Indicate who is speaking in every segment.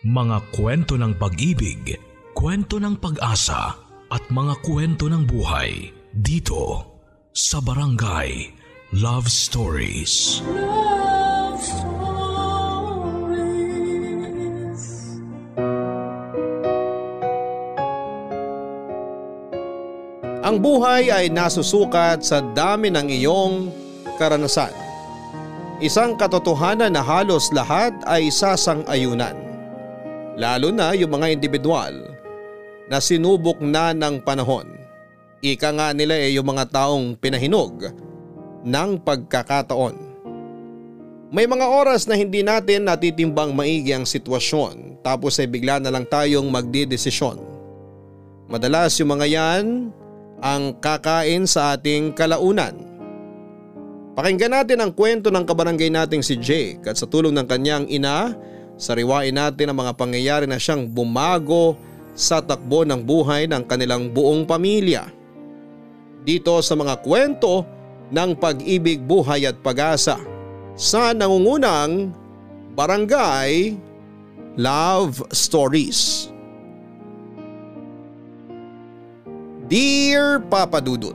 Speaker 1: Mga kwento ng pag-ibig, kwento ng pag-asa at mga kwento ng buhay dito sa Barangay Love Stories.
Speaker 2: Love Stories.
Speaker 3: Ang buhay ay nasusukat sa dami ng iyong karanasan. Isang katotohanan na halos lahat ay sasang-ayunan. Lalo na yung mga individual na sinubok na ng panahon. Ika nga nila ay yung mga taong pinahinog ng pagkakataon. May mga oras na hindi natin natitimbang maigi ang sitwasyon tapos ay bigla na lang tayong magdidesisyon. Madalas yung mga yan ang kakain sa ating kalaunan. Pakinggan natin ang kwento ng kabarangay nating si Jake at sa tulong ng kanyang ina, sariwain natin ang mga pangyayari na siyang bumago sa takbo ng buhay ng kanilang buong pamilya. Dito sa mga kwento ng pag-ibig, buhay at pag-asa sa nangungunang Barangay Love Stories. Dear Papa Dudut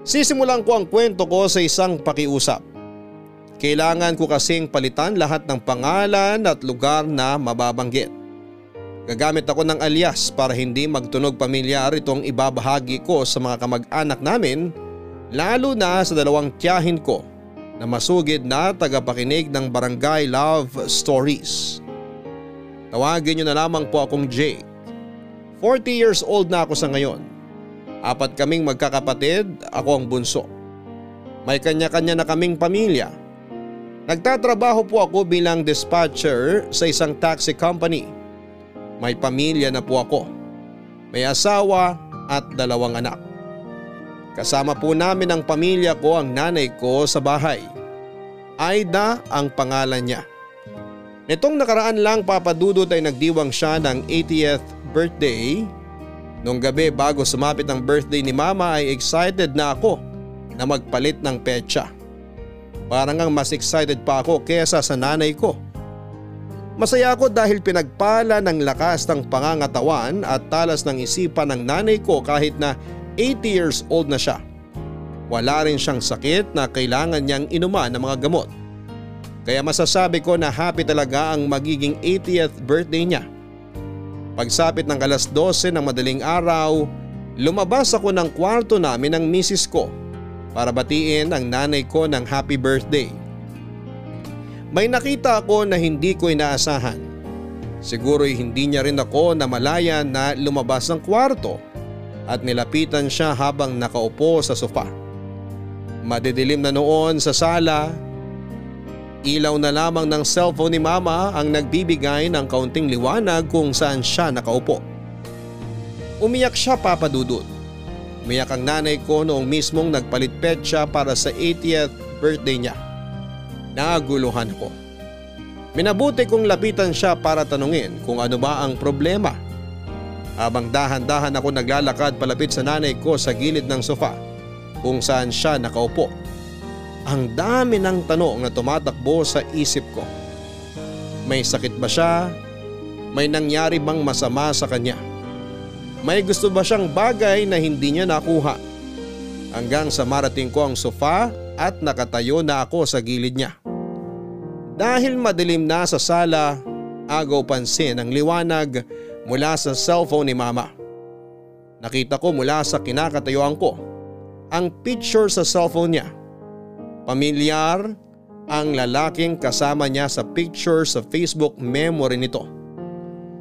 Speaker 3: Sisimulan ko ang kwento ko sa isang pakiusap. Kailangan ko kasing palitan lahat ng pangalan at lugar na mababanggit. Gagamit ako ng alias para hindi magtunog pamilyar itong ibabahagi ko sa mga kamag-anak namin lalo na sa dalawang tiyahin ko na masugid na tagapakinig ng Barangay Love Stories. Tawagin niyo na lamang po akong Jake. 40 years old na ako sa ngayon. Apat kaming magkakapatid, ako ang bunso. May kanya-kanya na kaming pamilya. Nagtatrabaho po ako bilang dispatcher sa isang taxi company. May pamilya na po ako. May asawa at dalawang anak. Kasama po namin ang pamilya ko ang nanay ko sa bahay. Aida ang pangalan niya. Nitong nakaraan lang papadudot ay nagdiwang siya ng 80th birthday. Nung gabi bago sumapit ang birthday ni mama ay excited na ako na magpalit ng petsa. Parang ang mas excited pa ako kesa sa nanay ko. Masaya ako dahil pinagpala ng lakas ng pangangatawan at talas ng isipan ng nanay ko kahit na 80 years old na siya. Wala rin siyang sakit na kailangan niyang inuman ng mga gamot. Kaya masasabi ko na happy talaga ang magiging 80th birthday niya. Pagsapit ng alas 12 ng madaling araw, lumabas ako ng kwarto namin ng misis ko para batiin ang nanay ko ng happy birthday. May nakita ako na hindi ko inaasahan. Siguro'y hindi niya rin ako na malaya na lumabas ng kwarto at nilapitan siya habang nakaupo sa sofa. Madidilim na noon sa sala. Ilaw na lamang ng cellphone ni mama ang nagbibigay ng kaunting liwanag kung saan siya nakaupo. Umiyak siya papadudod. Umiyak ang nanay ko noong mismong nagpalit petsa para sa 80th birthday niya. Naguluhan ako. Minabuti kong lapitan siya para tanungin kung ano ba ang problema. Habang dahan-dahan ako naglalakad palapit sa nanay ko sa gilid ng sofa kung saan siya nakaupo. Ang dami ng tanong na tumatakbo sa isip ko. May sakit ba siya? May nangyari bang masama sa kanya? May gusto ba siyang bagay na hindi niya nakuha? Hanggang sa marating ko ang sofa at nakatayo na ako sa gilid niya. Dahil madilim na sa sala, agaw pansin ang liwanag mula sa cellphone ni mama. Nakita ko mula sa kinakatayuan ko ang picture sa cellphone niya. Pamilyar ang lalaking kasama niya sa picture sa Facebook memory nito.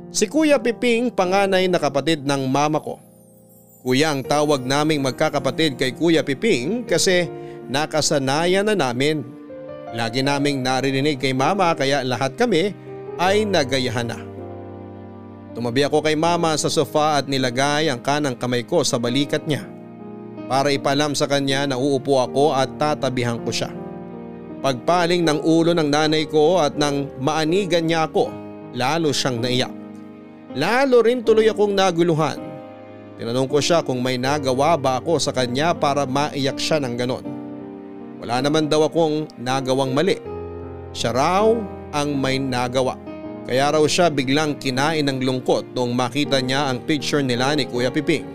Speaker 3: Si Kuya Piping panganay na kapatid ng mama ko. Kuya ang tawag naming magkakapatid kay Kuya Piping kasi nakasanayan na namin. Lagi naming narinig kay mama kaya lahat kami ay nagayahan na. Tumabi ako kay mama sa sofa at nilagay ang kanang kamay ko sa balikat niya. Para ipalam sa kanya na uupo ako at tatabihan ko siya. Pagpaling ng ulo ng nanay ko at nang maanigan niya ako, lalo siyang naiyak. Lalo rin tuloy akong naguluhan. Tinanong ko siya kung may nagawa ba ako sa kanya para maiyak siya ng ganon. Wala naman daw akong nagawang mali. Siya raw ang may nagawa. Kaya raw siya biglang kinain ng lungkot noong makita niya ang picture nila ni Kuya Piping.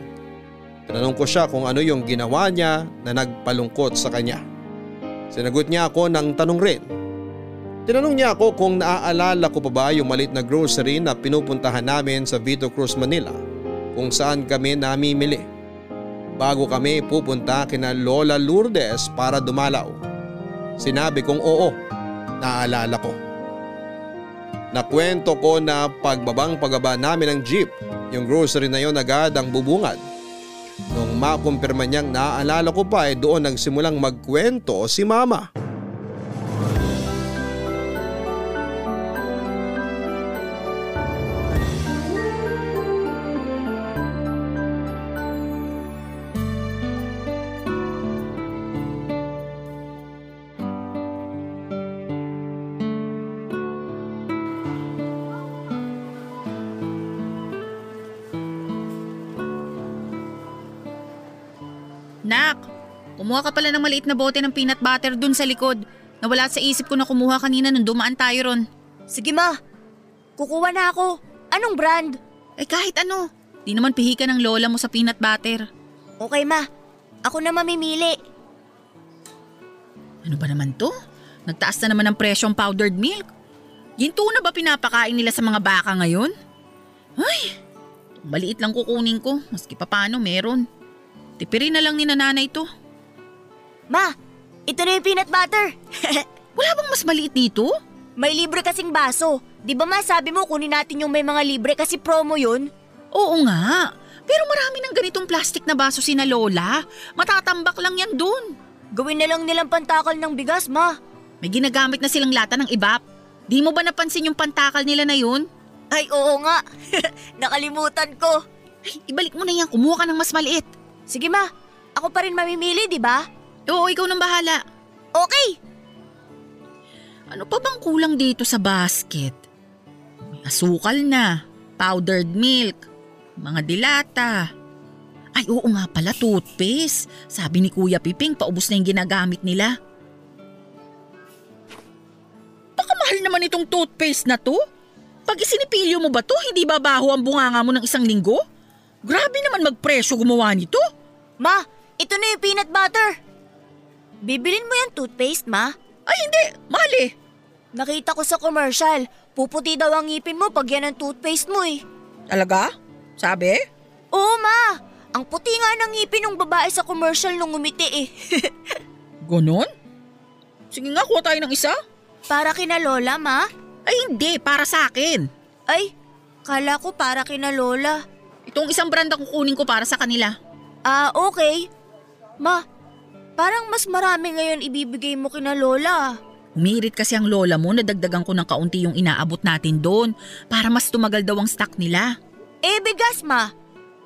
Speaker 3: Tinanong ko siya kung ano yung ginawa niya na nagpalungkot sa kanya. Sinagot niya ako ng tanong rin. Tinanong niya ako kung naaalala ko pa ba yung malit na grocery na pinupuntahan namin sa Vito Cruz, Manila kung saan kami namimili. Bago kami pupunta kina Lola Lourdes para dumalaw. Sinabi kong oo, naaalala ko. Nakwento ko na pagbabang pagaba namin ng jeep, yung grocery na yon agad ang bubungad. Nung makumpirma niyang naaalala ko pa ay eh, doon nagsimulang magkwento si mama.
Speaker 4: Kumuha ka pala ng maliit na bote ng peanut butter dun sa likod. Nawala sa isip ko na kumuha kanina nung dumaan tayo ron.
Speaker 5: Sige ma, kukuha na ako. Anong brand?
Speaker 4: Eh kahit ano, di naman pihika ng lola mo sa peanut butter.
Speaker 5: Okay ma, ako na mamimili.
Speaker 4: Ano ba naman to? Nagtaas na naman ang presyong powdered milk. Ginto na ba pinapakain nila sa mga baka ngayon? Ay, maliit lang kukunin ko, maski pa paano meron. Tipirin na lang ni nanay to.
Speaker 5: Ma, ito na yung peanut butter.
Speaker 4: Wala bang mas maliit dito?
Speaker 5: May libre kasing baso. Di ba ma sabi mo kunin natin yung may mga libre kasi promo yun?
Speaker 4: Oo nga. Pero marami ng ganitong plastic na baso sina Lola. Matatambak lang yan dun.
Speaker 5: Gawin na lang nilang pantakal ng bigas, ma.
Speaker 4: May ginagamit na silang lata ng ibap. Di mo ba napansin yung pantakal nila na yun?
Speaker 5: Ay, oo nga. Nakalimutan ko.
Speaker 4: Ay, ibalik mo na yan. Kumuha ka ng mas maliit.
Speaker 5: Sige ma, ako pa rin mamimili, di ba?
Speaker 4: Oo, ikaw nang bahala.
Speaker 5: Okay.
Speaker 4: Ano pa bang kulang dito sa basket? May asukal na, powdered milk, mga dilata. Ay oo nga pala, toothpaste. Sabi ni Kuya Piping, paubos na yung ginagamit nila. Baka mahal naman itong toothpaste na to. Pag isinipilyo mo ba to, hindi ba baho ang bunganga mo ng isang linggo? Grabe naman magpresyo gumawa nito.
Speaker 5: Ma, ito na yung peanut butter. Bibilin mo yung toothpaste, ma?
Speaker 4: Ay hindi, eh.
Speaker 5: Nakita ko sa commercial, puputi daw ang ngipin mo pag yan ang toothpaste mo eh.
Speaker 4: Talaga? Sabi?
Speaker 5: Oo, ma. Ang puti nga ng ngipin ng babae sa commercial nung umiti eh.
Speaker 4: Ganon? Sige nga, kuha tayo ng isa.
Speaker 5: para kina Lola, ma?
Speaker 4: Ay hindi, para sa akin.
Speaker 5: Ay, kala ko para kina Lola.
Speaker 4: Itong isang brand ang kukunin ko para sa kanila.
Speaker 5: Ah, okay. Ma, parang mas marami ngayon ibibigay mo kina Lola.
Speaker 4: Umirit kasi ang lola mo na dagdagan ko ng kaunti yung inaabot natin doon para mas tumagal daw ang stock nila.
Speaker 5: Eh, bigas, ma.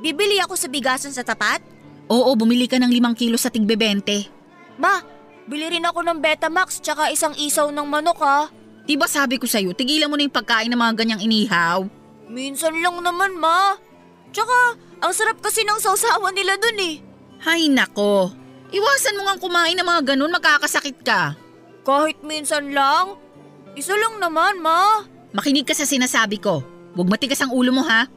Speaker 5: Bibili ako sa bigasan sa tapat?
Speaker 4: Oo, bumili ka ng limang kilo sa tigbe 20.
Speaker 5: Ma, bili rin ako ng Betamax tsaka isang isaw ng manok ha.
Speaker 4: Diba sabi ko sa'yo, tigilan mo na yung pagkain ng mga ganyang inihaw.
Speaker 5: Minsan lang naman, ma. Tsaka, ang sarap kasi ng sausawan nila dun eh.
Speaker 4: Hay nako, iwasan mo nga kumain ng mga ganun, magkakasakit ka.
Speaker 5: Kahit minsan lang. Isa lang naman, ma.
Speaker 4: Makinig ka sa sinasabi ko. Huwag matigas ang ulo mo ha.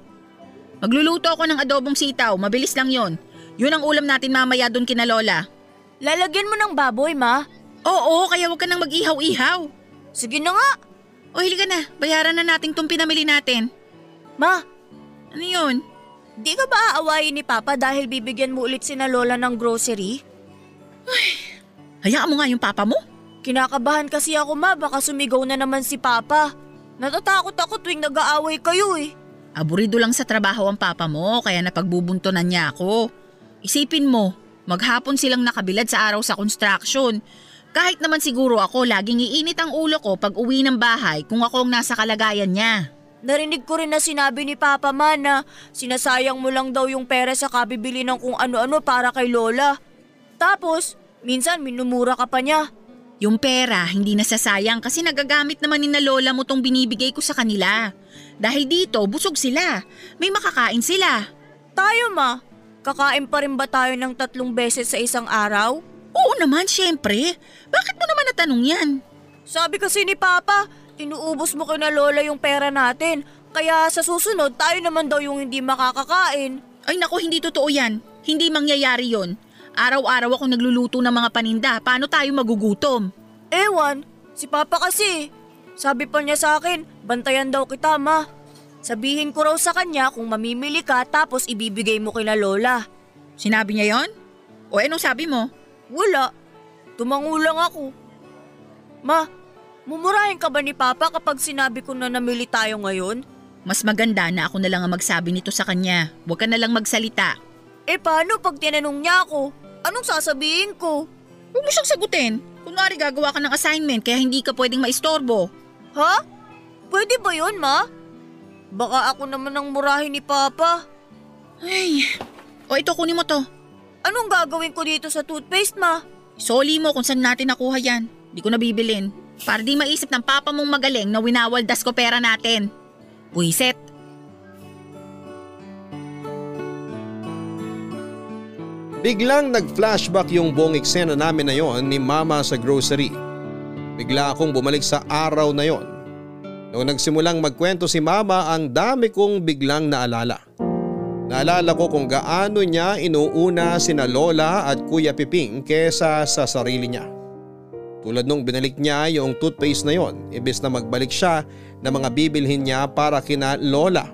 Speaker 4: Magluluto ako ng adobong sitaw, mabilis lang yon. Yun ang ulam natin mamaya doon kina Lola.
Speaker 5: Lalagyan mo ng baboy, ma.
Speaker 4: Oo, kaya huwag ka nang mag-ihaw-ihaw.
Speaker 5: Sige na nga.
Speaker 4: O hili ka na, bayaran na natin tong pinamili natin.
Speaker 5: Ma,
Speaker 4: Ano yun?
Speaker 5: di ka ba aawayin ni Papa dahil bibigyan mo ulit sina Lola ng grocery?
Speaker 4: Hayaan mo nga yung papa mo.
Speaker 5: Kinakabahan kasi ako, ma. Baka sumigaw na naman si Papa. Natatakot ako tuwing nag-aaway kayo eh.
Speaker 4: Aburido lang sa trabaho ang papa mo kaya napagbubuntonan niya ako. Isipin mo, maghapon silang nakabilad sa araw sa construction. Kahit naman siguro ako laging iinit ang ulo ko pag uwi ng bahay kung ako ang nasa kalagayan niya.
Speaker 5: Narinig ko rin na sinabi ni Papa Ma na sinasayang mo lang daw yung pera sa kabibili ng kung ano-ano para kay Lola. Tapos, minsan minumura ka pa niya.
Speaker 4: Yung pera hindi nasasayang kasi nagagamit naman ni na lola mo tong binibigay ko sa kanila. Dahil dito, busog sila. May makakain sila.
Speaker 5: Tayo ma, kakain pa rin ba tayo ng tatlong beses sa isang araw?
Speaker 4: Oo naman, syempre. Bakit mo naman natanong yan?
Speaker 5: Sabi kasi ni Papa, inuubos mo kina Lola yung pera natin. Kaya sa susunod, tayo naman daw yung hindi makakakain.
Speaker 4: Ay nako, hindi totoo yan. Hindi mangyayari yon. Araw-araw ako nagluluto ng mga paninda. Paano tayo magugutom?
Speaker 5: Ewan, si Papa kasi. Sabi pa niya sa akin, bantayan daw kita ma. Sabihin ko raw sa kanya kung mamimili ka tapos ibibigay mo kina Lola.
Speaker 4: Sinabi niya yon? O anong sabi mo?
Speaker 5: Wala. Tumangulang ako. Ma, mumurahin ka ba ni Papa kapag sinabi ko na namili tayo ngayon?
Speaker 4: Mas maganda na ako na lang ang magsabi nito sa kanya. Huwag ka na lang magsalita.
Speaker 5: Eh paano pag tinanong niya ako? Anong sasabihin ko?
Speaker 4: Huwag mo siyang sagutin. Kunwari gagawa ka ng assignment kaya hindi ka pwedeng maistorbo.
Speaker 5: Ha? Pwede ba yun, Ma? Baka ako naman ang murahin ni Papa.
Speaker 4: Ay, o ito kunin mo to.
Speaker 5: Anong gagawin ko dito sa toothpaste, Ma?
Speaker 4: Soli mo kung saan natin nakuha yan. Di ko na bibilin. Para di maisip ng papa mong magaling na winawaldas ko pera natin. Buiset.
Speaker 3: Biglang nag-flashback yung buong eksena namin na yon ni mama sa grocery. Bigla akong bumalik sa araw na yon. Noong nagsimulang magkwento si mama ang dami kong biglang naalala. Naalala ko kung gaano niya inuuna sina Lola at Kuya Piping kesa sa sarili niya. Tulad nung binalik niya yung toothpaste na yon, ibis na magbalik siya ng mga bibilhin niya para kina Lola.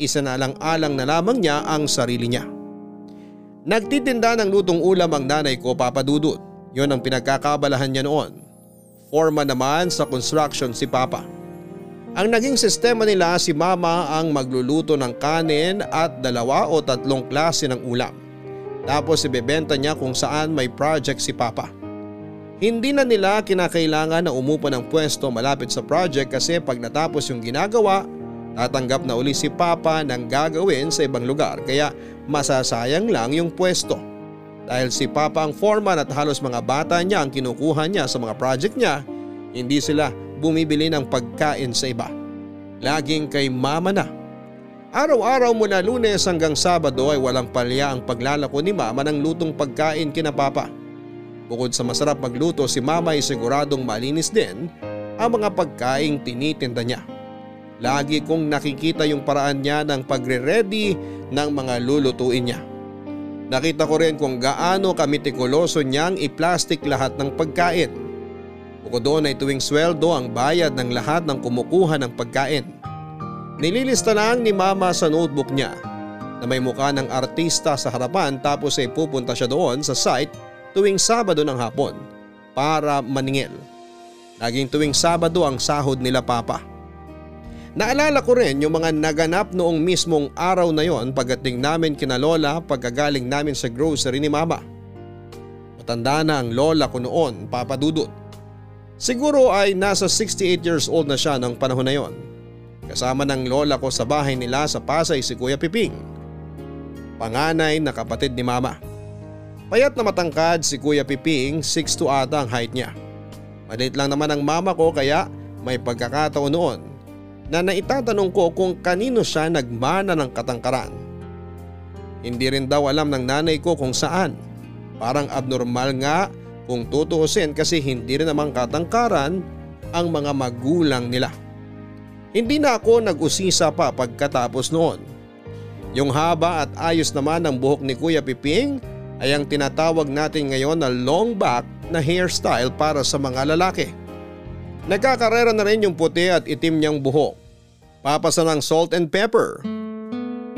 Speaker 3: Isa na lang alang na lamang niya ang sarili niya. Nagtitinda ng lutong ulam ang nanay ko papadudot. Yon ang pinagkakabalahan niya noon. Forma naman sa construction si Papa. Ang naging sistema nila si Mama ang magluluto ng kanin at dalawa o tatlong klase ng ulam. Tapos ibebenta niya kung saan may project si Papa. Hindi na nila kinakailangan na umupo ng pwesto malapit sa project kasi pag natapos yung ginagawa, tatanggap na uli si Papa ng gagawin sa ibang lugar kaya masasayang lang yung pwesto. Dahil si Papa ang foreman at halos mga bata niya ang kinukuha niya sa mga project niya, hindi sila bumibili ng pagkain sa iba. Laging kay mama na. Araw-araw mula lunes hanggang sabado ay walang palya ang paglalako ni mama ng lutong pagkain kina papa. Bukod sa masarap magluto si mama ay siguradong malinis din ang mga pagkaing tinitinda niya. Lagi kong nakikita yung paraan niya ng pagre-ready ng mga lulutuin niya. Nakita ko rin kung gaano kamitikuloso niyang i-plastic lahat ng pagkain. Bukod doon ay tuwing sweldo ang bayad ng lahat ng kumukuha ng pagkain. Nililista lang ni mama sa notebook niya na may mukha ng artista sa harapan tapos ay pupunta siya doon sa site tuwing Sabado ng hapon para maningil. Laging tuwing Sabado ang sahod nila papa. Naalala ko rin yung mga naganap noong mismong araw na yon pagdating namin kina lola pagkagaling namin sa grocery ni mama. Matanda na ang lola ko noon, Papa Dudut. Siguro ay nasa 68 years old na siya ng panahon na yon. Kasama ng lola ko sa bahay nila sa Pasay si Kuya Piping. Panganay na kapatid ni mama. Payat na matangkad si Kuya Piping, 6'2 ata ang height niya. Maliit lang naman ang mama ko kaya may pagkakataon noon na naitatanong ko kung kanino siya nagmana ng katangkaran. Hindi rin daw alam ng nanay ko kung saan. Parang abnormal nga kung tutuusin kasi hindi rin namang katangkaran ang mga magulang nila. Hindi na ako nag-usisa pa pagkatapos noon. Yung haba at ayos naman ng buhok ni Kuya Piping ay ang tinatawag natin ngayon na long back na hairstyle para sa mga lalaki. Nagkakarera na rin yung puti at itim niyang buhok. Papasa ng salt and pepper.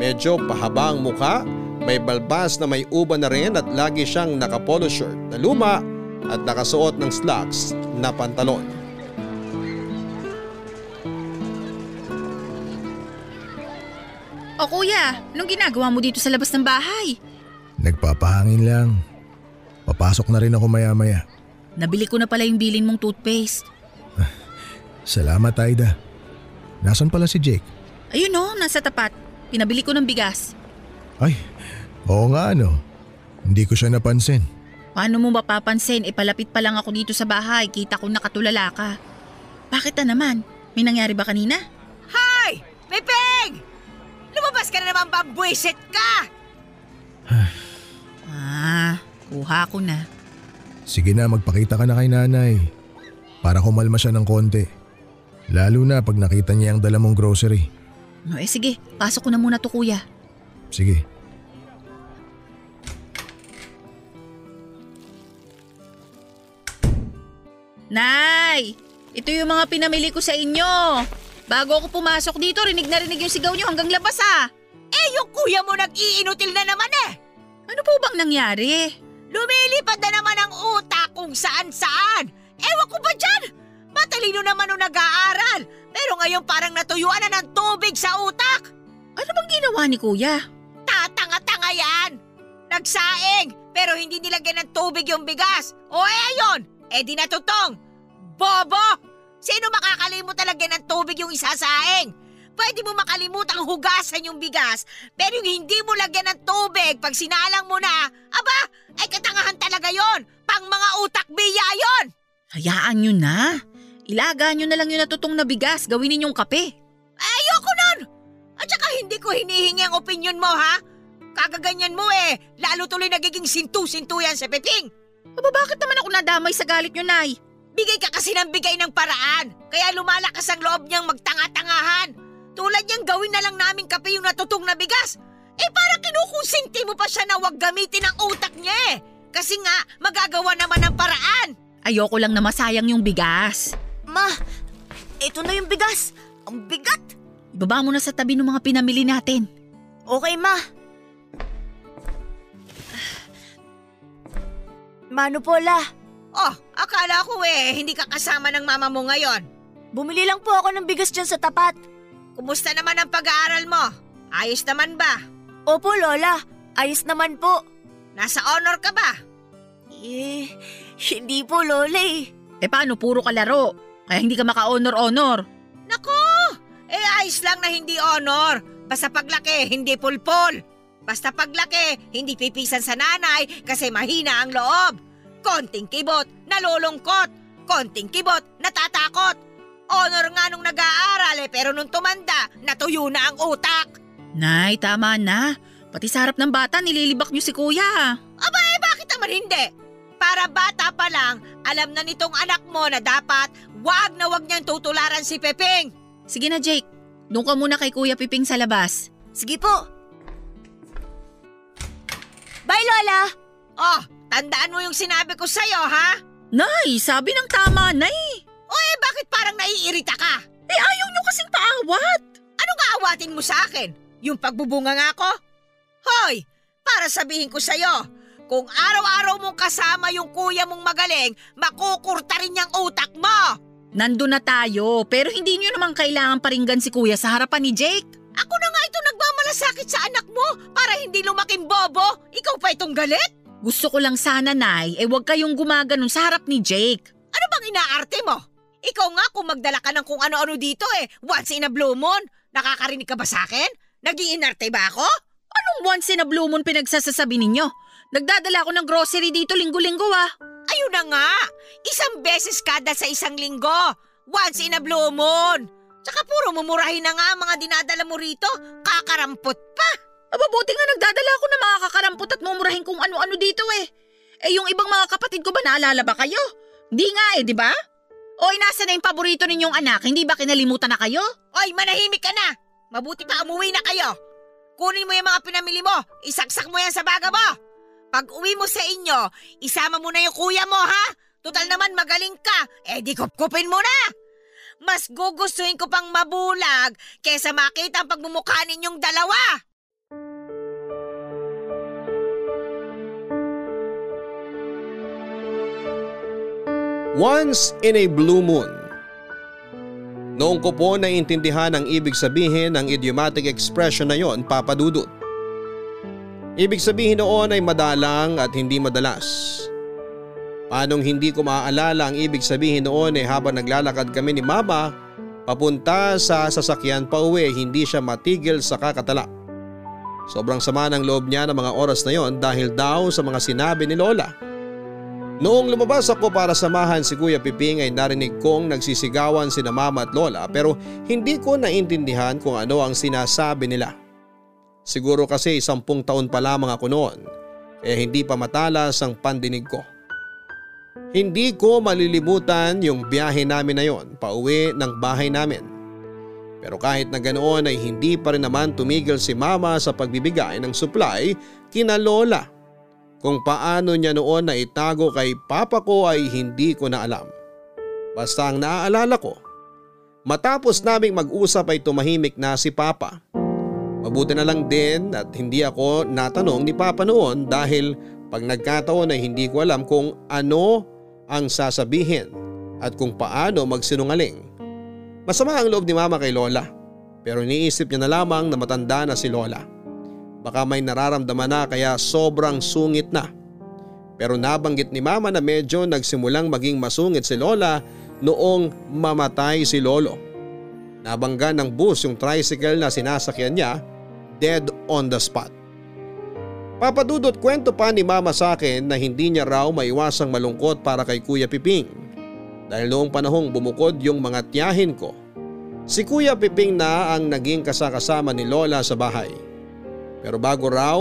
Speaker 3: Medyo pahaba ang mukha, may balbas na may uba na rin at lagi siyang nakapolo shirt na luma at nakasuot ng slacks na pantalon.
Speaker 4: O kuya, anong ginagawa mo dito sa labas ng bahay?
Speaker 6: Nagpapahangin lang. Papasok na rin ako maya maya.
Speaker 4: Nabili ko na pala yung bilin mong toothpaste.
Speaker 6: Salamat Aida. Nasaan pala si Jake?
Speaker 4: Ayun o, nasa tapat. Pinabili ko ng bigas.
Speaker 6: Ay, oo nga ano. Hindi ko siya napansin.
Speaker 4: Paano mo mapapansin? E palapit pa lang ako dito sa bahay. Kita ko nakatulala ka. Bakit na naman? May nangyari ba kanina?
Speaker 7: Hoy! Pipig! Lumabas ka na naman pambwisit ka!
Speaker 4: Ah, kuha ko na.
Speaker 6: Sige na, magpakita ka na kay nanay. Para kumalma siya ng konti. Lalo na pag nakita niya ang dala mong grocery.
Speaker 4: No, eh sige, pasok ko na muna to kuya.
Speaker 6: Sige.
Speaker 4: Nay! Ito yung mga pinamili ko sa inyo. Bago ako pumasok dito, rinig na rinig yung sigaw nyo hanggang labas ah.
Speaker 7: Eh, yung kuya mo nag-iinutil na naman eh.
Speaker 4: Ano po bang nangyari?
Speaker 7: Lumilipad na naman ang utak kung saan-saan. Ewan ko ba dyan? Matalino naman nung nag-aaral. Pero ngayon parang natuyuan na ng tubig sa utak.
Speaker 4: Ano bang ginawa ni kuya?
Speaker 7: Tatanga-tanga yan. Nagsaing, pero hindi nilagyan ng tubig yung bigas. O eh ayun, eh di natutong. Bobo! Sino makakalimot talaga ng tubig yung isasaing? Pwede mo makalimutang hugasan yung bigas, pero yung hindi mo lagyan ng tubig pag sinalang mo na, aba, ay katangahan talaga yon. Pang mga utak biya yon.
Speaker 4: Hayaan nyo na. Ilaga nyo na lang yung natutong na bigas. Gawin ninyong kape.
Speaker 7: Ayoko nun! At saka hindi ko hinihingi ang opinion mo, ha? Kagaganyan mo eh, lalo tuloy nagiging sintu-sintu yan sa piping.
Speaker 4: Aba bakit naman ako nadamay sa galit nyo, Nay?
Speaker 7: Bigay ka kasi ng bigay ng paraan, kaya lumalakas ang loob niyang magtanga-tangahan. Tulad niyang gawin na lang namin kape yung natutong na bigas. Eh para kinukonsinti mo pa siya na wag gamitin ang utak niya eh. Kasi nga, magagawa naman ng paraan.
Speaker 4: Ayoko lang na masayang yung bigas.
Speaker 5: Ma, ito na yung bigas. Ang bigat.
Speaker 4: Ibaba mo na sa tabi ng mga pinamili natin.
Speaker 5: Okay, ma. Mano Pola,
Speaker 7: Oh, akala ko eh, hindi ka kasama ng mama mo ngayon.
Speaker 5: bumili lang po ako ng bigas dyan sa tapat.
Speaker 7: Kumusta naman ang pag-aaral mo? Ayos naman ba?
Speaker 5: Opo, Lola. Ayos naman po.
Speaker 7: Nasa honor ka ba?
Speaker 5: Eh, hindi po, Lola eh.
Speaker 4: Eh paano, puro ka laro. Kaya hindi ka maka-honor-honor.
Speaker 7: Nako! Eh ayos lang na hindi honor. Basta paglaki, hindi pulpol. Basta paglaki, hindi pipisan sa nanay kasi mahina ang loob. Konting kibot, nalulungkot. Konting kibot, natatakot. Honor nga nung nag-aaral eh, pero nung tumanda, natuyo na ang utak.
Speaker 4: Nay, tama na. Pati sa harap ng bata, nililibak niyo si kuya.
Speaker 7: Aba eh, bakit naman hindi? Para bata pa lang, alam na nitong anak mo na dapat wag na wag niyang tutularan si Pepeng.
Speaker 4: Sige na, Jake. Doon ka muna kay Kuya Piping sa labas.
Speaker 5: Sige po. Bye, Lola.
Speaker 7: Oh, tandaan mo yung sinabi ko sa'yo, ha?
Speaker 4: Nay, sabi ng tama, Nay.
Speaker 7: O eh, bakit parang naiirita ka?
Speaker 4: Eh, ayaw niyo kasing paawat.
Speaker 7: Anong aawatin mo sa akin? Yung pagbubunga nga ko? Hoy, para sabihin ko sa'yo, kung araw-araw mong kasama yung kuya mong magaling, makukurta rin yung utak mo.
Speaker 4: Nandun na tayo, pero hindi niyo naman kailangan paringgan si kuya sa harapan ni Jake.
Speaker 7: Ako na nga ito nagmamalasakit sa anak mo para hindi lumaking bobo. Ikaw pa itong galit?
Speaker 4: Gusto ko lang sana, Nay, eh huwag kayong gumaganon sa harap ni Jake.
Speaker 7: Ano bang inaarte mo? Ikaw nga kung magdala ka ng kung ano-ano dito eh, once in a blue moon. Nakakarinig ka ba sa akin? Nag-iinarte ba ako?
Speaker 4: Anong once in a blue moon pinagsasasabi ninyo? Nagdadala ako ng grocery dito linggo-linggo ah.
Speaker 7: Ayun na nga, isang beses kada sa isang linggo. Once in a blue moon. Tsaka puro mumurahin na nga ang mga dinadala mo rito. Kakarampot pa.
Speaker 4: Mabuti nga nagdadala ako ng mga kakarampot at mumurahin kung ano-ano dito eh. Eh yung ibang mga kapatid ko ba naalala ba kayo? Di nga eh, di ba? Oy, nasa na yung paborito ninyong anak? Hindi ba kinalimutan na kayo?
Speaker 7: Oy, manahimik ka na. Mabuti pa umuwi na kayo. Kunin mo yung mga pinamili mo. Isaksak mo yan sa baga mo. Pag uwi mo sa inyo, isama mo na yung kuya mo ha. Total naman magaling ka. Eh di kupkupin mo na. Mas gugustuhin ko pang mabulag kesa makita ang pagmumukha ninyong dalawa.
Speaker 3: Once in a blue moon. Noong ko po naiintindihan ang ibig sabihin ng idiomatic expression na yon, Papa Dudut. Ibig sabihin noon ay madalang at hindi madalas. Paanong hindi ko maaalala ang ibig sabihin noon ay habang naglalakad kami ni Mama papunta sa sasakyan pa uwi hindi siya matigil sa kakatala. Sobrang sama ng loob niya ng mga oras na yon dahil daw sa mga sinabi ni Lola. Noong lumabas ako para samahan si Kuya Piping ay narinig kong nagsisigawan sina Mama at Lola pero hindi ko naintindihan kung ano ang sinasabi nila. Siguro kasi sampung taon pa lamang ako noon eh hindi pa matalas ang pandinig ko. Hindi ko malilimutan yung biyahe namin na yon pauwi ng bahay namin. Pero kahit na ganoon ay hindi pa rin naman tumigil si mama sa pagbibigay ng supply kina lola. Kung paano niya noon na itago kay papa ko ay hindi ko na alam. Basta ang naaalala ko, matapos naming mag-usap ay tumahimik na si papa. Mabuti na lang din at hindi ako natanong ni papa noon dahil pag nagkataon ay hindi ko alam kung ano ang sasabihin at kung paano magsinungaling. Masama ang loob ni mama kay Lola pero iniisip niya na lamang na matanda na si Lola. Baka may nararamdaman na kaya sobrang sungit na. Pero nabanggit ni mama na medyo nagsimulang maging masungit si Lola noong mamatay si Lolo. Nabangga ng bus yung tricycle na sinasakyan niya dead on the spot. Papadudot kwento pa ni mama sa akin na hindi niya raw maiwasang malungkot para kay Kuya Piping dahil noong panahong bumukod yung mga tiyahin ko. Si Kuya Piping na ang naging kasakasama ni Lola sa bahay. Pero bago raw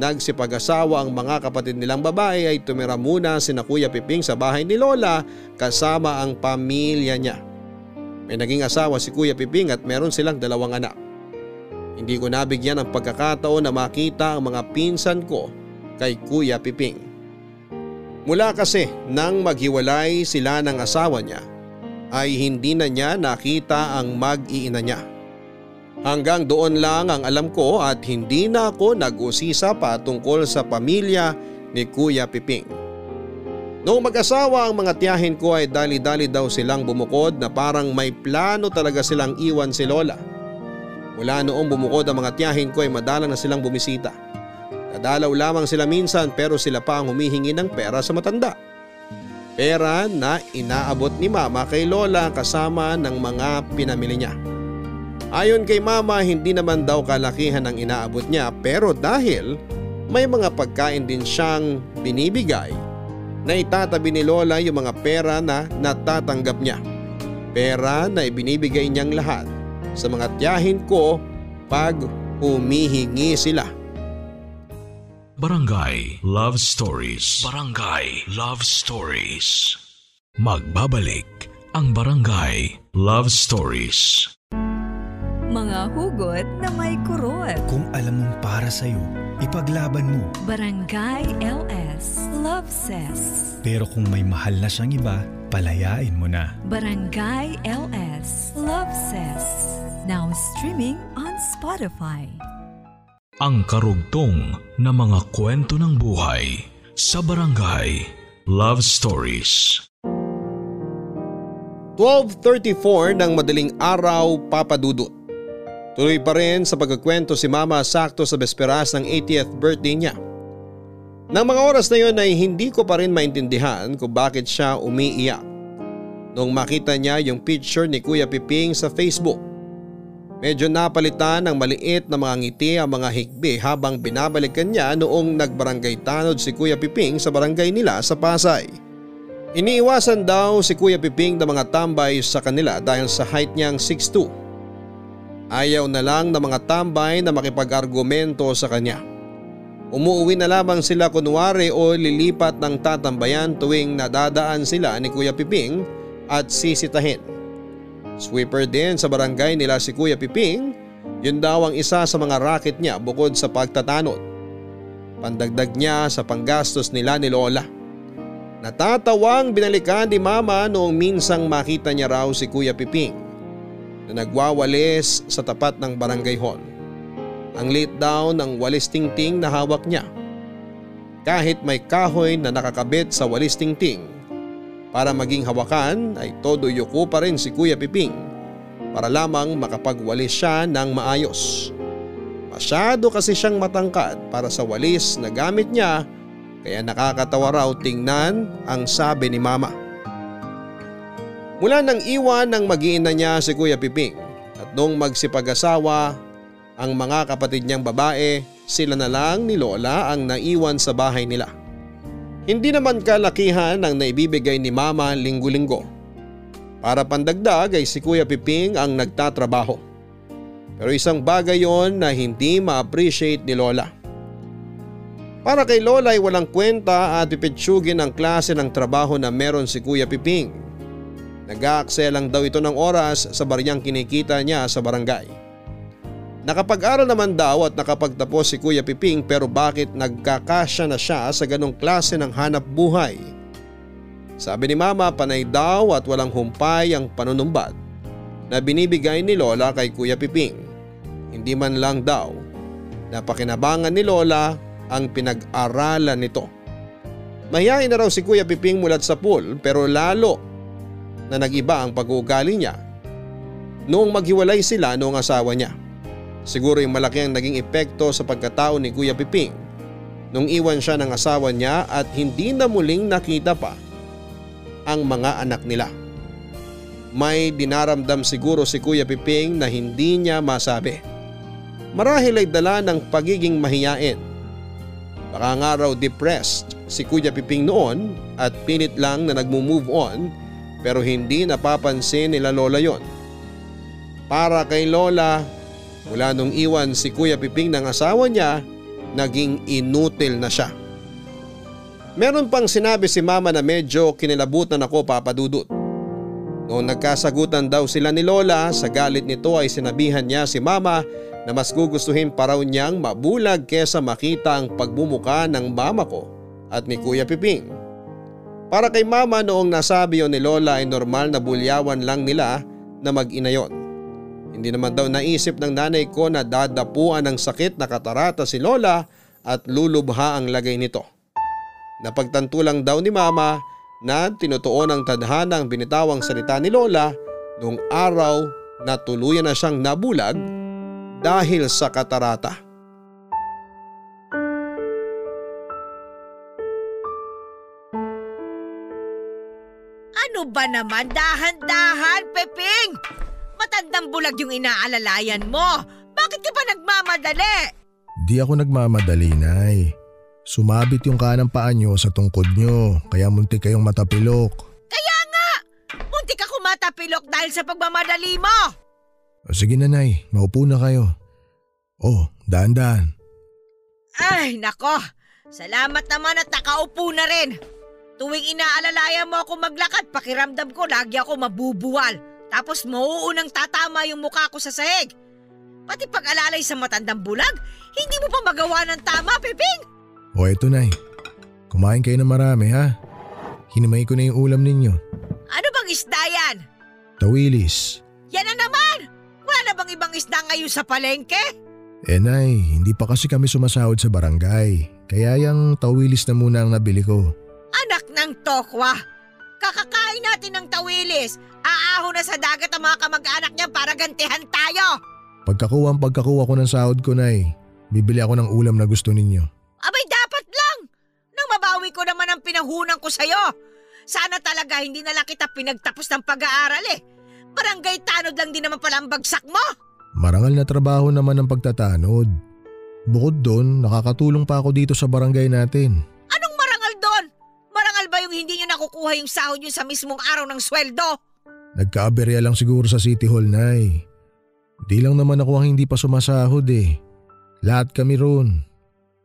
Speaker 3: nagsipag-asawa ang mga kapatid nilang babae ay tumira muna si na Kuya Piping sa bahay ni Lola kasama ang pamilya niya. May naging asawa si Kuya Piping at meron silang dalawang anak. Hindi ko nabigyan ng pagkakataon na makita ang mga pinsan ko kay Kuya Piping. Mula kasi nang maghiwalay sila ng asawa niya ay hindi na niya nakita ang mag-iina niya. Hanggang doon lang ang alam ko at hindi na ako nag-usisa pa tungkol sa pamilya ni Kuya Piping. Noong mag-asawa ang mga tiyahin ko ay dali-dali daw silang bumukod na parang may plano talaga silang iwan si Lola. Mula noong bumukod ang mga tiyahin ko ay madalang na silang bumisita. Nadalaw lamang sila minsan pero sila pa ang humihingi ng pera sa matanda. Pera na inaabot ni mama kay lola kasama ng mga pinamili niya. Ayon kay mama hindi naman daw kalakihan ang inaabot niya pero dahil may mga pagkain din siyang binibigay na itatabi ni lola yung mga pera na natatanggap niya. Pera na ibinibigay niyang lahat sa mga tiyahin ko pag humihingi sila.
Speaker 1: Barangay Love Stories. Barangay Love Stories. Magbabalik ang Barangay Love Stories.
Speaker 8: Mga hugot na may kurot.
Speaker 9: Kung alam mong para sa'yo, ipaglaban mo.
Speaker 8: Barangay LS Love Says.
Speaker 9: Pero kung may mahal na siyang iba, palayain mo na.
Speaker 8: Barangay LS Love Says. Now streaming on Spotify.
Speaker 1: Ang karugtong na mga kwento ng buhay sa Barangay Love Stories.
Speaker 3: 12.34 ng madaling araw papadudot. Tuloy pa rin sa pagkakwento si mama sakto sa besperas ng 80th birthday niya. Nang mga oras na yon ay hindi ko pa rin maintindihan kung bakit siya umiiyak. Nung makita niya yung picture ni Kuya Piping sa Facebook. Medyo napalitan ng maliit na mga ngiti ang mga higbi habang binabalikan niya noong nagbarangay tanod si Kuya Piping sa barangay nila sa Pasay. Iniiwasan daw si Kuya Piping ng mga tambay sa kanila dahil sa height niyang 6'2". Ayaw na lang ng mga tambay na makipag-argumento sa kanya. Umuuwi na lamang sila kunwari o lilipat ng tatambayan tuwing nadadaan sila ni Kuya Piping at sisitahin. Sweeper din sa barangay nila si Kuya Piping, yun daw ang isa sa mga racket niya bukod sa pagtatanod. Pandagdag niya sa panggastos nila ni Lola. Natatawang binalikan ni Mama noong minsang makita niya raw si Kuya Piping na nagwawalis sa tapat ng barangay hall. Ang liit daw ng walis tingting na hawak niya. Kahit may kahoy na nakakabit sa walis tingting, para maging hawakan ay todo yuko pa rin si Kuya Piping para lamang makapagwalis siya ng maayos. Masyado kasi siyang matangkad para sa walis na gamit niya kaya nakakatawa raw tingnan ang sabi ni mama. Mula nang iwan ng mag-iina niya si Kuya Piping at nung magsipag-asawa ang mga kapatid niyang babae sila na lang ni Lola ang naiwan sa bahay nila. Hindi naman kalakihan ang naibibigay ni mama linggo-linggo. Para pandagdag ay si Kuya Piping ang nagtatrabaho. Pero isang bagay yon na hindi ma-appreciate ni Lola. Para kay Lola ay walang kwenta at pipitsugin ang klase ng trabaho na meron si Kuya Piping. Nag-aaksel lang daw ito ng oras sa bariyang kinikita niya sa barangay. Nakapag-aral naman daw at nakapagtapos si Kuya Piping pero bakit nagkakasya na siya sa ganong klase ng hanap buhay? Sabi ni Mama panay daw at walang humpay ang panunumbat na binibigay ni Lola kay Kuya Piping. Hindi man lang daw napakinabangan ni Lola ang pinag-aralan nito. Mahihain na raw si Kuya Piping mulat sa pool pero lalo na nag-iba ang pag-uugali niya noong maghiwalay sila noong asawa niya. Siguro yung malaki ang naging epekto sa pagkatao ni Kuya Piping nung iwan siya ng asawa niya at hindi na muling nakita pa ang mga anak nila. May dinaramdam siguro si Kuya Piping na hindi niya masabi. Marahil ay dala ng pagiging mahiyain Baka nga raw depressed si Kuya Piping noon at pinit lang na nagmo-move on pero hindi napapansin nila Lola yon. Para kay Lola, mula nung iwan si Kuya Piping ng asawa niya, naging inutil na siya. Meron pang sinabi si mama na medyo kinilabutan ako papadudot. Noong nagkasagutan daw sila ni Lola, sa galit nito ay sinabihan niya si mama na mas gugustuhin pa raw niyang mabulag kesa makita ang pagbumuka ng mama ko at ni Kuya Piping. Para kay mama noong nasabi yon ni Lola ay normal na bulyawan lang nila na mag-ina yon. Hindi naman daw naisip ng nanay ko na dadapuan ng sakit na katarata si Lola at lulubha ang lagay nito. Napagtanto lang daw ni mama na tinutuon ang tadhana ang binitawang salita ni Lola noong araw na tuluyan na siyang nabulag dahil sa katarata.
Speaker 7: Ba naman? Dahan-dahan, Peping! Matandang bulag yung inaalalayan mo. Bakit ka ba nagmamadali?
Speaker 6: Di ako nagmamadali, Nay. Sumabit yung kanang paa nyo sa tungkod nyo, kaya muntik kayong matapilok.
Speaker 7: Kaya nga! Munti ka kumatapilok dahil sa pagmamadali mo!
Speaker 6: O sige na, Nay. Maupo na kayo. Oh, daan-daan.
Speaker 7: Ay, nako! Salamat naman at nakaupo na rin. Tuwing inaalalayan mo ako maglakad, pakiramdam ko lagi ako mabubuwal. Tapos mauunang tatama yung mukha ko sa sahig. Pati pag-alalay sa matandang bulag, hindi mo pa magawa ng tama, Peping!
Speaker 6: O eto, Nay. Kumain kayo na marami, ha? Hinimay ko na yung ulam ninyo.
Speaker 7: Ano bang isda yan?
Speaker 6: Tawilis.
Speaker 7: Yan na naman! Wala na bang ibang isda ngayon sa palengke?
Speaker 6: Eh, Nay, hindi pa kasi kami sumasahod sa barangay. Kaya yung tawilis na muna ang nabili ko.
Speaker 7: Ng tokwa! Kakakain natin ng tawilis. Aaho na sa dagat ang mga kamag-anak niya para gantihan tayo.
Speaker 6: Pagkakuha ang pagkakuha ko ng sahod ko, Nay, bibili ako ng ulam na gusto ninyo.
Speaker 7: Abay dapat lang! Nang mabawi ko naman ang pinahunan ko sa'yo. Sana talaga hindi na lang kita pinagtapos ng pag-aaral eh. Barangay tanod lang din naman pala ang bagsak mo.
Speaker 6: Marangal na trabaho naman ang pagtatanod. Bukod doon, nakakatulong pa ako dito sa barangay natin.
Speaker 7: Yung hindi nyo nakukuha yung sahod nyo sa mismong araw ng sweldo?
Speaker 6: Nagkaaberya lang siguro sa City Hall, Nay. Di lang naman ako ang hindi pa sumasahod eh. Lahat kami roon.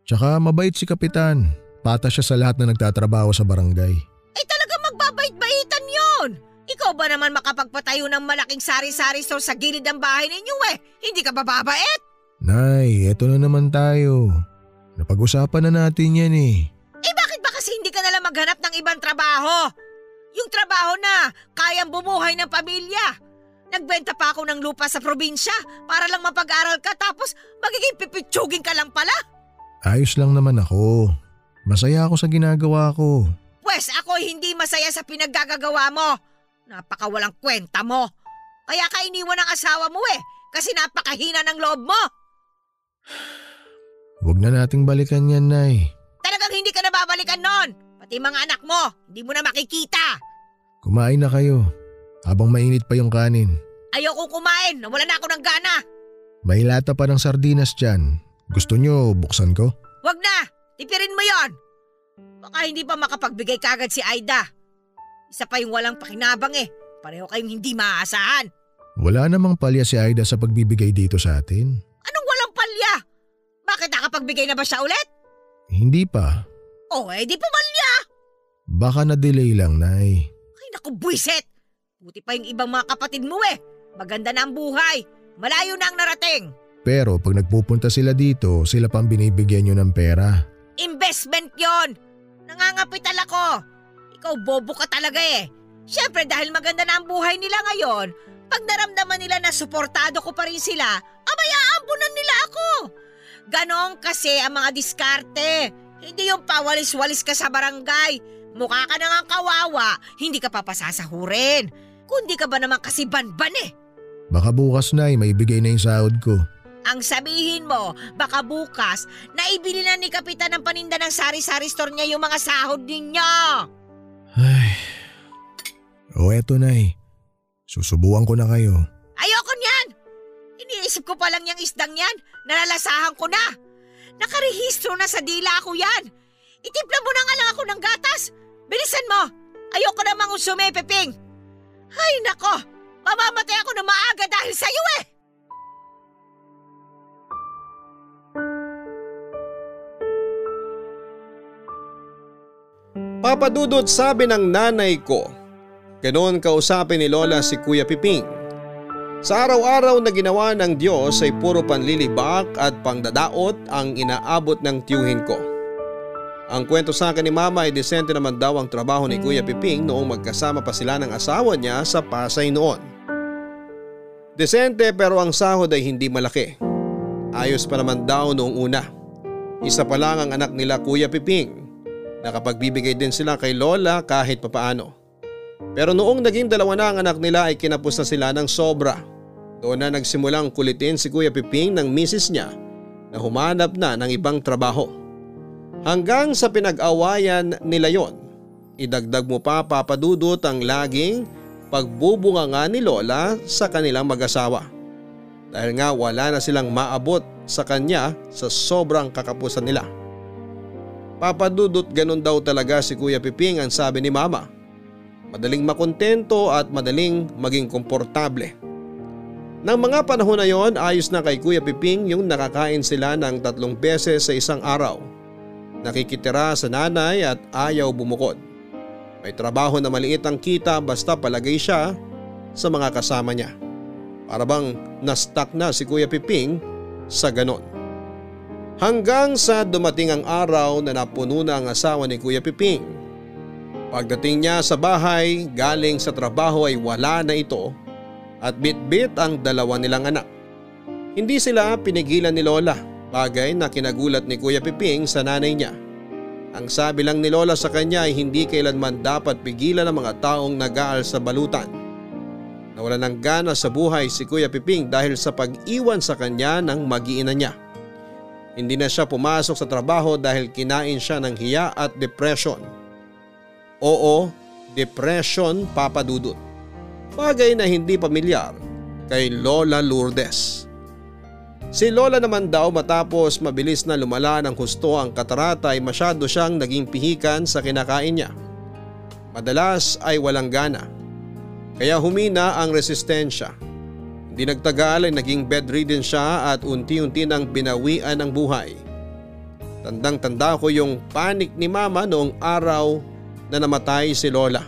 Speaker 6: Tsaka mabait si Kapitan. Pata siya sa lahat na nagtatrabaho sa barangay.
Speaker 7: Eh talaga magbabait-baitan yon. Ikaw ba naman makapagpatayo ng malaking sari-sari store sa gilid ng bahay ninyo eh? Hindi ka ba babait?
Speaker 6: Nay, eto na naman tayo. Napag-usapan na natin yan eh.
Speaker 7: Kasi hindi ka nalang maghanap ng ibang trabaho? Yung trabaho na kayang bumuhay ng pamilya. Nagbenta pa ako ng lupa sa probinsya para lang mapag-aral ka tapos magiging pipitsugin ka lang pala.
Speaker 6: Ayos lang naman ako. Masaya ako sa ginagawa ko.
Speaker 7: Pwes ako hindi masaya sa pinaggagawa mo. Napakawalang kwenta mo. Kaya ka iniwan ng asawa mo eh. Kasi napakahina ng loob mo.
Speaker 6: Huwag na nating balikan yan, Nay.
Speaker 7: Talagang hindi ka na babalikan nun. Pati mga anak mo, hindi mo na makikita.
Speaker 6: Kumain na kayo. Habang mainit pa yung kanin.
Speaker 7: Ayoko kumain, nawala na ako ng gana.
Speaker 6: May lata pa ng sardinas dyan. Gusto nyo buksan ko?
Speaker 7: Wag na, tipirin mo yon. Baka hindi pa makapagbigay kagad si Aida. Isa pa yung walang pakinabang eh. Pareho kayong hindi maaasahan.
Speaker 6: Wala namang palya si Aida sa pagbibigay dito sa atin.
Speaker 7: Anong walang palya? Bakit nakapagbigay na ba siya ulit?
Speaker 6: Hindi pa.
Speaker 7: O eh di pumalya!
Speaker 6: Baka na-delay lang, Nay.
Speaker 7: Ay naku buwiset! Buti pa yung ibang mga kapatid mo eh. Maganda na ang buhay. Malayo na ang narating.
Speaker 6: Pero pag nagpupunta sila dito, sila pang binibigyan nyo ng pera.
Speaker 7: Investment yon. Nangangapital ako. Ikaw bobo ka talaga eh. Siyempre dahil maganda na ang buhay nila ngayon, pag naramdaman nila na suportado ko pa rin sila, abay aambunan nila ako. Ganon kasi ang mga diskarte. Hindi yung pawalis-walis ka sa barangay. Mukha ka na nga kawawa, hindi ka papasasahurin. Kundi ka ba naman kasi banban eh.
Speaker 6: Baka bukas, Nay, may bigay na yung sahod ko.
Speaker 7: Ang sabihin mo, baka bukas, naibili na ni Kapitan ng paninda ng sari-sari store niya yung mga sahod ninyo.
Speaker 6: Ay. O eto, Nay. Susubuan ko na kayo.
Speaker 7: Ayoko! Iniisip ko pa lang yung isdang yan, nalalasahan ko na. Nakarehistro na sa dila ako yan. Itimpla mo na nga lang ako ng gatas. Bilisan mo! Ayoko namang usume, Peping. Ay nako, mamamatay ako na maaga dahil sa iyo eh!
Speaker 3: Papadudot sabi ng nanay ko. Ganon kausapin ni Lola si Kuya Piping. Sa araw-araw na ginawa ng Diyos ay puro panlilibak at pangdadaot ang inaabot ng tiyuhin ko. Ang kwento sa akin ni Mama ay desente naman daw ang trabaho ni Kuya Piping noong magkasama pa sila ng asawa niya sa Pasay noon. Desente pero ang sahod ay hindi malaki. Ayos pa naman daw noong una. Isa pa lang ang anak nila Kuya Piping. Nakapagbibigay din sila kay Lola kahit papaano. Pero noong naging dalawa na ang anak nila ay kinapos na sila ng sobra. Doon na nagsimulang kulitin si Kuya Piping ng misis niya na humanap na ng ibang trabaho. Hanggang sa pinag-awayan nila yon, idagdag mo pa papadudot ang laging pagbubunga nga ni Lola sa kanilang mag-asawa. Dahil nga wala na silang maabot sa kanya sa sobrang kakapusan nila. Papadudot ganun daw talaga si Kuya Piping ang sabi ni Mama. Madaling makontento at madaling maging komportable. Nang mga panahon na yon ayos na kay Kuya Piping yung nakakain sila ng tatlong beses sa isang araw. Nakikitira sa nanay at ayaw bumukod. May trabaho na maliit ang kita basta palagay siya sa mga kasama niya. Para bang na-stuck na si Kuya Piping sa ganon. Hanggang sa dumating ang araw na napuno na ang asawa ni Kuya Piping Pagdating niya sa bahay galing sa trabaho ay wala na ito at bitbit ang dalawa nilang anak. Hindi sila pinigilan ni Lola bagay na kinagulat ni Kuya Piping sa nanay niya. Ang sabi lang ni Lola sa kanya ay hindi kailanman dapat pigilan ang mga taong nag-aal sa balutan. Nawala ng gana sa buhay si Kuya Piping dahil sa pag-iwan sa kanya ng mag-iina niya. Hindi na siya pumasok sa trabaho dahil kinain siya ng hiya at depression. Oo, depression papadudot. Bagay na hindi pamilyar kay Lola Lourdes. Si Lola naman daw matapos mabilis na lumala ng husto ang katarata ay masyado siyang naging pihikan sa kinakain niya. Madalas ay walang gana. Kaya humina ang resistensya. Hindi nagtagal ay naging bedridden siya at unti-unti nang binawian ang buhay. Tandang tanda ko yung panik ni mama noong araw na namatay si Lola.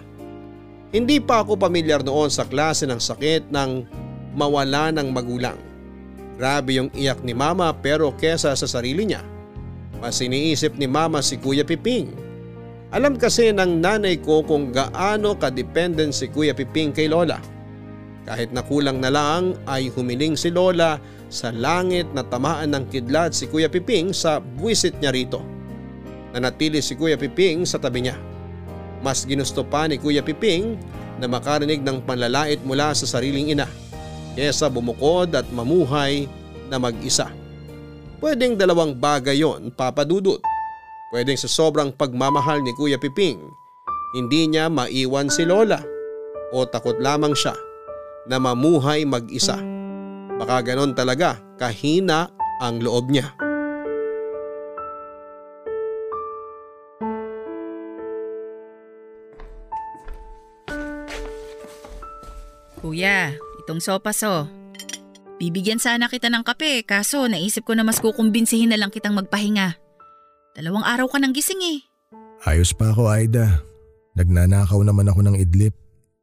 Speaker 3: Hindi pa ako pamilyar noon sa klase ng sakit ng mawala ng magulang. Grabe yung iyak ni mama pero kesa sa sarili niya, mas iniisip ni mama si Kuya Piping. Alam kasi ng nanay ko kung gaano kadependent si Kuya Piping kay Lola. Kahit na kulang na lang ay humiling si Lola sa langit na tamaan ng kidlat si Kuya Piping sa buwisit niya rito. Nanatili si Kuya Piping sa tabi niya. Mas ginusto pa ni Kuya Piping na makarinig ng panlalait mula sa sariling ina kesa bumukod at mamuhay na mag-isa. Pwedeng dalawang bagay yon papadudot. Pwedeng sa sobrang pagmamahal ni Kuya Piping, hindi niya maiwan si Lola o takot lamang siya na mamuhay mag-isa. Baka ganon talaga kahina ang loob niya.
Speaker 4: Kuya, itong sopas oh. Bibigyan sana kita ng kape kaso naisip ko na mas kukumbinsihin na lang kitang magpahinga. Dalawang araw ka nang gising eh.
Speaker 6: Ayos pa ako Aida. Nagnanakaw naman ako ng idlip.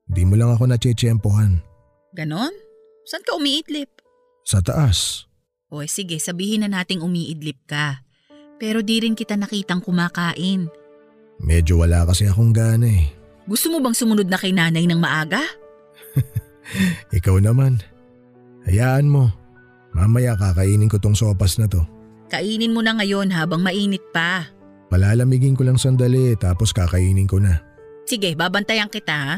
Speaker 6: Di mo lang ako natsyetsyempohan.
Speaker 4: Ganon? Saan ka umiidlip?
Speaker 6: Sa taas.
Speaker 4: O eh, sige, sabihin na nating umiidlip ka. Pero di rin kita nakitang kumakain.
Speaker 6: Medyo wala kasi akong gana eh.
Speaker 4: Gusto mo bang sumunod na kay nanay ng maaga?
Speaker 6: Ikaw naman. Hayaan mo. Mamaya kakainin ko tong sopas na to.
Speaker 4: Kainin mo na ngayon habang mainit pa.
Speaker 6: Palalamigin ko lang sandali tapos kakainin ko na.
Speaker 4: Sige, babantayan kita ha.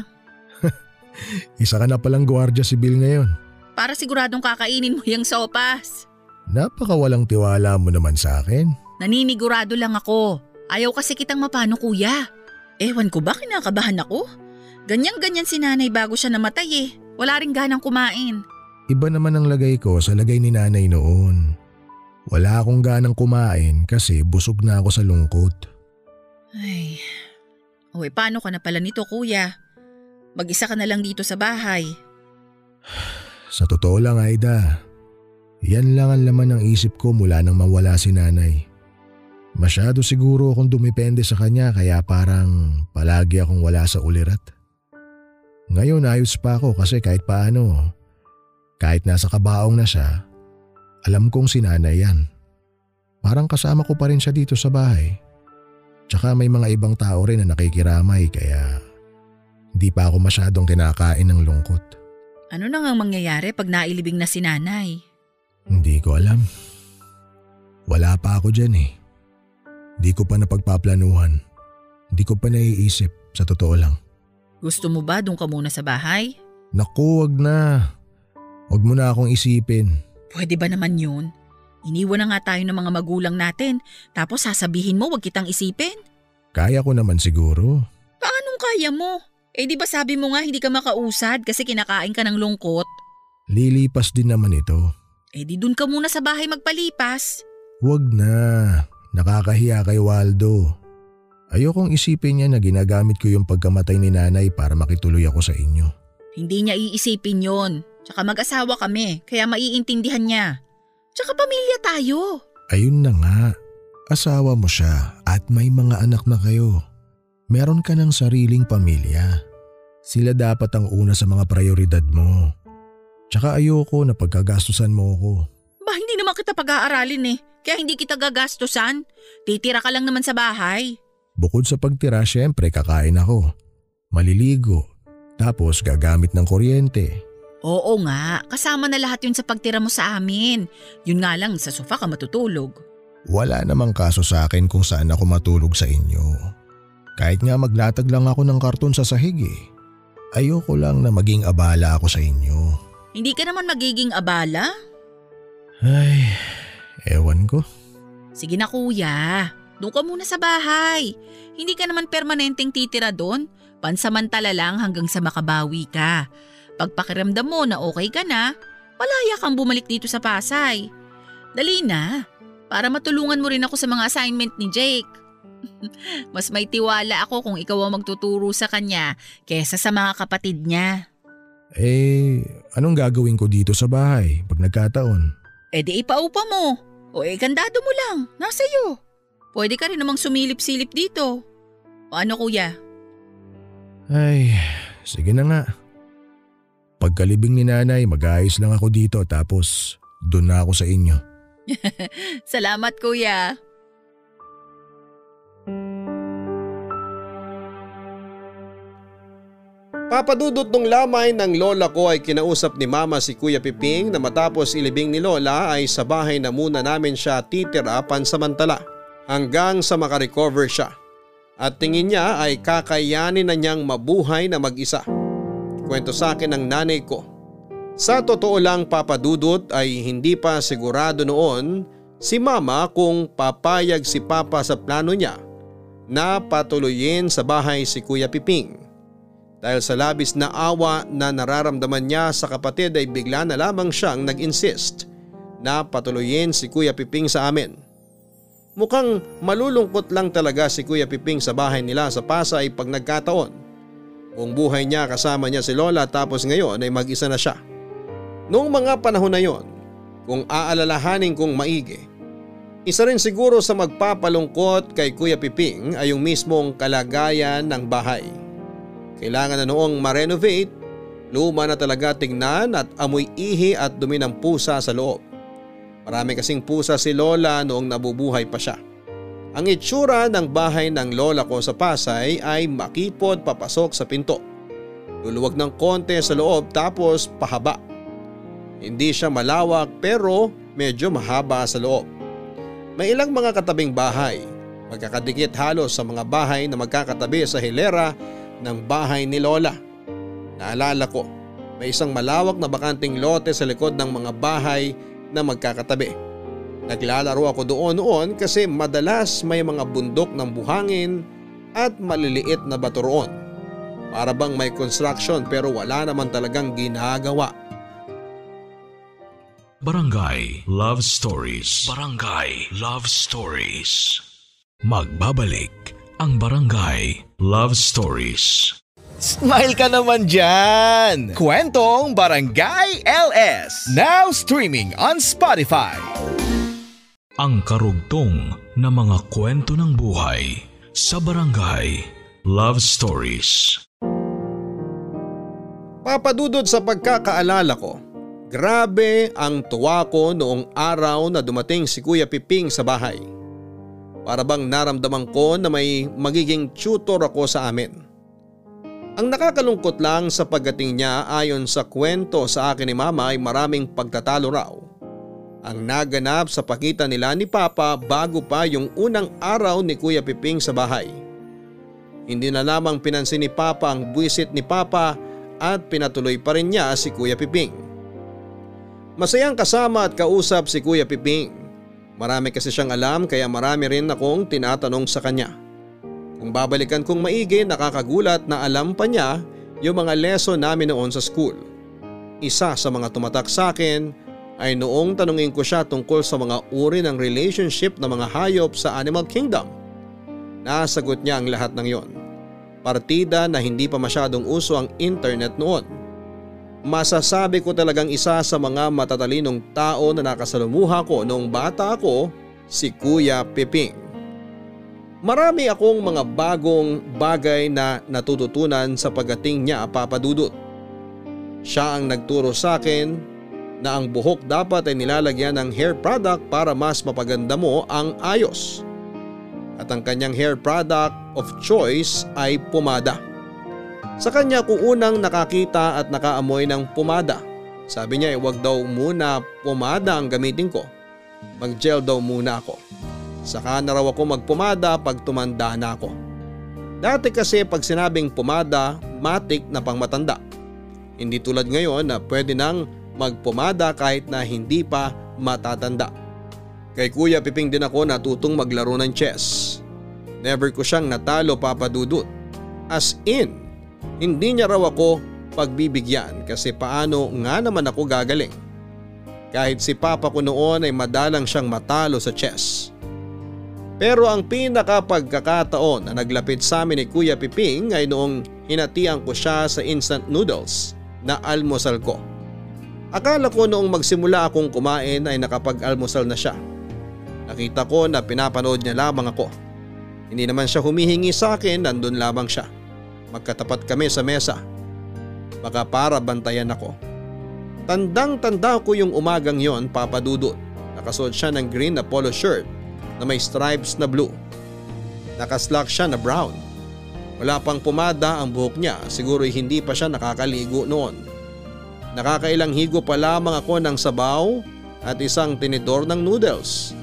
Speaker 6: Isa ka na palang gwardiya sibil ngayon.
Speaker 4: Para siguradong kakainin mo yung sopas.
Speaker 6: Napakawalang tiwala mo naman sa akin.
Speaker 4: Naninigurado lang ako. Ayaw kasi kitang mapano kuya. Ewan ko ba kinakabahan ako? Ganyan-ganyan si nanay bago siya namatay eh. Wala ring ganang kumain.
Speaker 6: Iba naman ang lagay ko sa lagay ni nanay noon. Wala akong ganang kumain kasi busog na ako sa lungkot.
Speaker 4: Ay. Uy, paano ka na pala nito kuya? Mag-isa ka na lang dito sa bahay.
Speaker 6: Sa totoo lang Aida, yan lang ang laman ng isip ko mula nang mawala si nanay. Masyado siguro akong dumipende sa kanya kaya parang palagi akong wala sa ulirat. Ngayon ayos pa ako kasi kahit paano, kahit nasa kabaong na siya, alam kong si nanay yan. Parang kasama ko pa rin siya dito sa bahay. Tsaka may mga ibang tao rin na nakikiramay kaya hindi pa ako masyadong kinakain ng lungkot.
Speaker 4: Ano na nga mangyayari pag nailibing na si nanay?
Speaker 6: Hindi ko alam. Wala pa ako dyan eh. Di ko pa napagpaplanuhan. Di ko pa naiisip sa totoo lang.
Speaker 4: Gusto mo ba doon ka muna sa bahay?
Speaker 6: Naku, wag na. Wag mo na akong isipin.
Speaker 4: Pwede ba naman yun? Iniwan na nga tayo ng mga magulang natin tapos sasabihin mo wag kitang isipin?
Speaker 6: Kaya ko naman siguro.
Speaker 4: Paanong kaya mo? Eh di ba sabi mo nga hindi ka makausad kasi kinakain ka ng lungkot?
Speaker 6: Lilipas din naman ito.
Speaker 4: Eh di dun ka muna sa bahay magpalipas.
Speaker 6: Wag na. Nakakahiya kay Waldo. Ayokong isipin niya na ginagamit ko yung pagkamatay ni nanay para makituloy ako sa inyo.
Speaker 4: Hindi niya iisipin yon. Tsaka mag-asawa kami, kaya maiintindihan niya. Tsaka pamilya tayo.
Speaker 6: Ayun na nga. Asawa mo siya at may mga anak na kayo. Meron ka ng sariling pamilya. Sila dapat ang una sa mga prioridad mo. Tsaka ayoko na pagkagastusan mo ako.
Speaker 4: Ba, hindi naman kita pag-aaralin eh. Kaya hindi kita gagastusan. Titira ka lang naman sa bahay.
Speaker 6: Bukod sa pagtira, syempre kakain ako. Maliligo. Tapos gagamit ng kuryente.
Speaker 4: Oo nga, kasama na lahat yun sa pagtira mo sa amin. Yun nga lang, sa sofa ka matutulog.
Speaker 6: Wala namang kaso sa akin kung saan ako matulog sa inyo. Kahit nga maglatag lang ako ng karton sa sahig eh. Ayoko lang na maging abala ako sa inyo.
Speaker 4: Hindi ka naman magiging abala?
Speaker 6: Ay, ewan ko.
Speaker 4: Sige na kuya, doon ka muna sa bahay. Hindi ka naman permanenteng titira doon. Pansamantala lang hanggang sa makabawi ka. Pagpakiramdam mo na okay ka na, malaya kang bumalik dito sa Pasay. Dali na, para matulungan mo rin ako sa mga assignment ni Jake. Mas may tiwala ako kung ikaw ang magtuturo sa kanya kesa sa mga kapatid niya.
Speaker 6: Eh, anong gagawin ko dito sa bahay pag nagkataon?
Speaker 4: E di ipaupa mo. O eh, kandado mo lang. Nasa iyo. Pwede ka rin namang sumilip-silip dito. O ano kuya?
Speaker 6: Ay, sige na nga. Pagkalibing ni nanay, mag-ayos lang ako dito tapos doon na ako sa inyo.
Speaker 4: Salamat kuya.
Speaker 3: Papadudot nung lamay ng lola ko ay kinausap ni mama si Kuya Piping na matapos ilibing ni lola ay sa bahay na muna namin siya titira pansamantala hanggang sa makarecover siya. At tingin niya ay kakayanin na niyang mabuhay na mag-isa. Kwento sa akin ng nanay ko. Sa totoo lang papadudot ay hindi pa sigurado noon si mama kung papayag si papa sa plano niya na patuloyin sa bahay si Kuya Piping. Dahil sa labis na awa na nararamdaman niya sa kapatid ay bigla na lamang siyang nag-insist na patuloyin si Kuya Piping sa amin. Mukhang malulungkot lang talaga si Kuya Piping sa bahay nila sa Pasay pag nagkataon. Kung buhay niya kasama niya si Lola tapos ngayon ay mag-isa na siya. Noong mga panahon na yon, kung aalalahanin kong maigi, Isa rin siguro sa magpapalungkot kay Kuya Piping ay yung mismong kalagayan ng bahay. Kailangan na noong ma-renovate, luma na talaga tingnan at amoy ihi at dumi ng pusa sa loob. Marami kasing pusa si Lola noong nabubuhay pa siya. Ang itsura ng bahay ng lola ko sa Pasay ay makipot papasok sa pinto. Luluwag ng konti sa loob tapos pahaba. Hindi siya malawak pero medyo mahaba sa loob. May ilang mga katabing bahay, magkakadikit halos sa mga bahay na magkakatabi sa hilera ng bahay ni Lola. Naalala ko, may isang malawak na bakanting lote sa likod ng mga bahay na magkakatabi. Naglalaro ako doon noon kasi madalas may mga bundok ng buhangin at maliliit na bato roon. Para bang may construction pero wala naman talagang ginagawa.
Speaker 1: Barangay Love Stories. Barangay Love Stories. Magbabalik ang Barangay Love Stories.
Speaker 10: Smile ka naman dyan! Kwentong Barangay LS. Now streaming on Spotify.
Speaker 1: Ang karugtong na mga kwento ng buhay sa Barangay Love Stories.
Speaker 3: Papadudod sa pagkakaalala ko, grabe ang tuwa ko noong araw na dumating si Kuya Piping sa bahay. Para bang naramdaman ko na may magiging tutor ako sa amin. Ang nakakalungkot lang sa pagdating niya ayon sa kwento sa akin ni Mama ay maraming pagtatalo raw. Ang naganap sa pakita nila ni Papa bago pa yung unang araw ni Kuya Piping sa bahay. Hindi na lamang pinansin ni Papa ang buwisit ni Papa at pinatuloy pa rin niya si Kuya Piping. Masayang kasama at kausap si Kuya Piping. Marami kasi siyang alam kaya marami rin akong tinatanong sa kanya. Kung babalikan kong maigi nakakagulat na alam pa niya yung mga lesson namin noon sa school. Isa sa mga tumatak sa akin ay noong tanungin ko siya tungkol sa mga uri ng relationship ng mga hayop sa Animal Kingdom. Nasagot niya ang lahat ng yon partida na hindi pa masyadong uso ang internet noon. Masasabi ko talagang isa sa mga matatalinong tao na nakasalumuha ko noong bata ako, si Kuya Piping. Marami akong mga bagong bagay na natututunan sa pagating niya papadudot. Siya ang nagturo sa akin na ang buhok dapat ay nilalagyan ng hair product para mas mapaganda mo ang ayos at ang kanyang hair product of choice ay pumada. Sa kanya ko unang nakakita at nakaamoy ng pumada. Sabi niya ay wag daw muna pumada ang gamitin ko. Mag-gel daw muna ako. Saka na raw ako magpumada pag tumanda na ako. Dati kasi pag sinabing pumada, matik na pang matanda. Hindi tulad ngayon na pwede nang magpumada kahit na hindi pa matatanda. Kay Kuya Piping din ako natutong maglaro ng chess. Never ko siyang natalo papadudot. As in, hindi niya raw ako pagbibigyan kasi paano nga naman ako gagaling. Kahit si Papa ko noon ay madalang siyang matalo sa chess. Pero ang pinaka pagkakataon na naglapit sa amin ni Kuya Piping ay noong hinatian ko siya sa instant noodles na almusal ko. Akala ko noong magsimula akong kumain ay nakapag-almusal na siya. Nakita ko na pinapanood niya lamang ako. Hindi naman siya humihingi sa akin, nandun lamang siya. Magkatapat kami sa mesa. Baka para bantayan ako. Tandang tanda ko yung umagang yon papadudot. Nakasuot siya ng green na polo shirt na may stripes na blue. Nakaslack siya na brown. Wala pang pumada ang buhok niya siguro hindi pa siya nakakaligo noon. Nakakailang higo pa lamang ako ng sabaw at isang tinidor ng noodles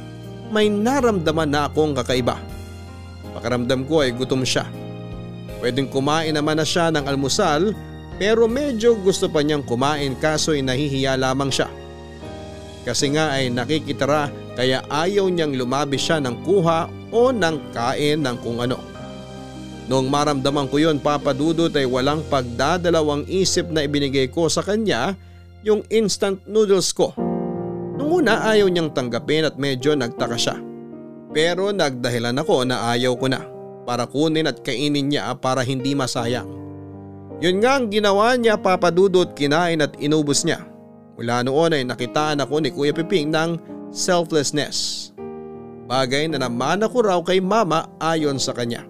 Speaker 3: may naramdaman na akong kakaiba. Pakaramdam ko ay gutom siya. Pwedeng kumain naman na siya ng almusal pero medyo gusto pa niyang kumain kaso nahihiya lamang siya. Kasi nga ay nakikitara kaya ayaw niyang lumabi siya ng kuha o ng kain ng kung ano. Noong maramdaman ko yon papadudot ay walang pagdadalawang isip na ibinigay ko sa kanya yung instant noodles ko. Nung una ayaw niyang tanggapin at medyo nagtaka siya. Pero nagdahilan ako na ayaw ko na para kunin at kainin niya para hindi masayang. Yun nga ang ginawa niya papadudot kinain at inubos niya. Mula noon ay nakitaan ako ni Kuya Piping ng selflessness. Bagay na namana ko raw kay mama ayon sa kanya.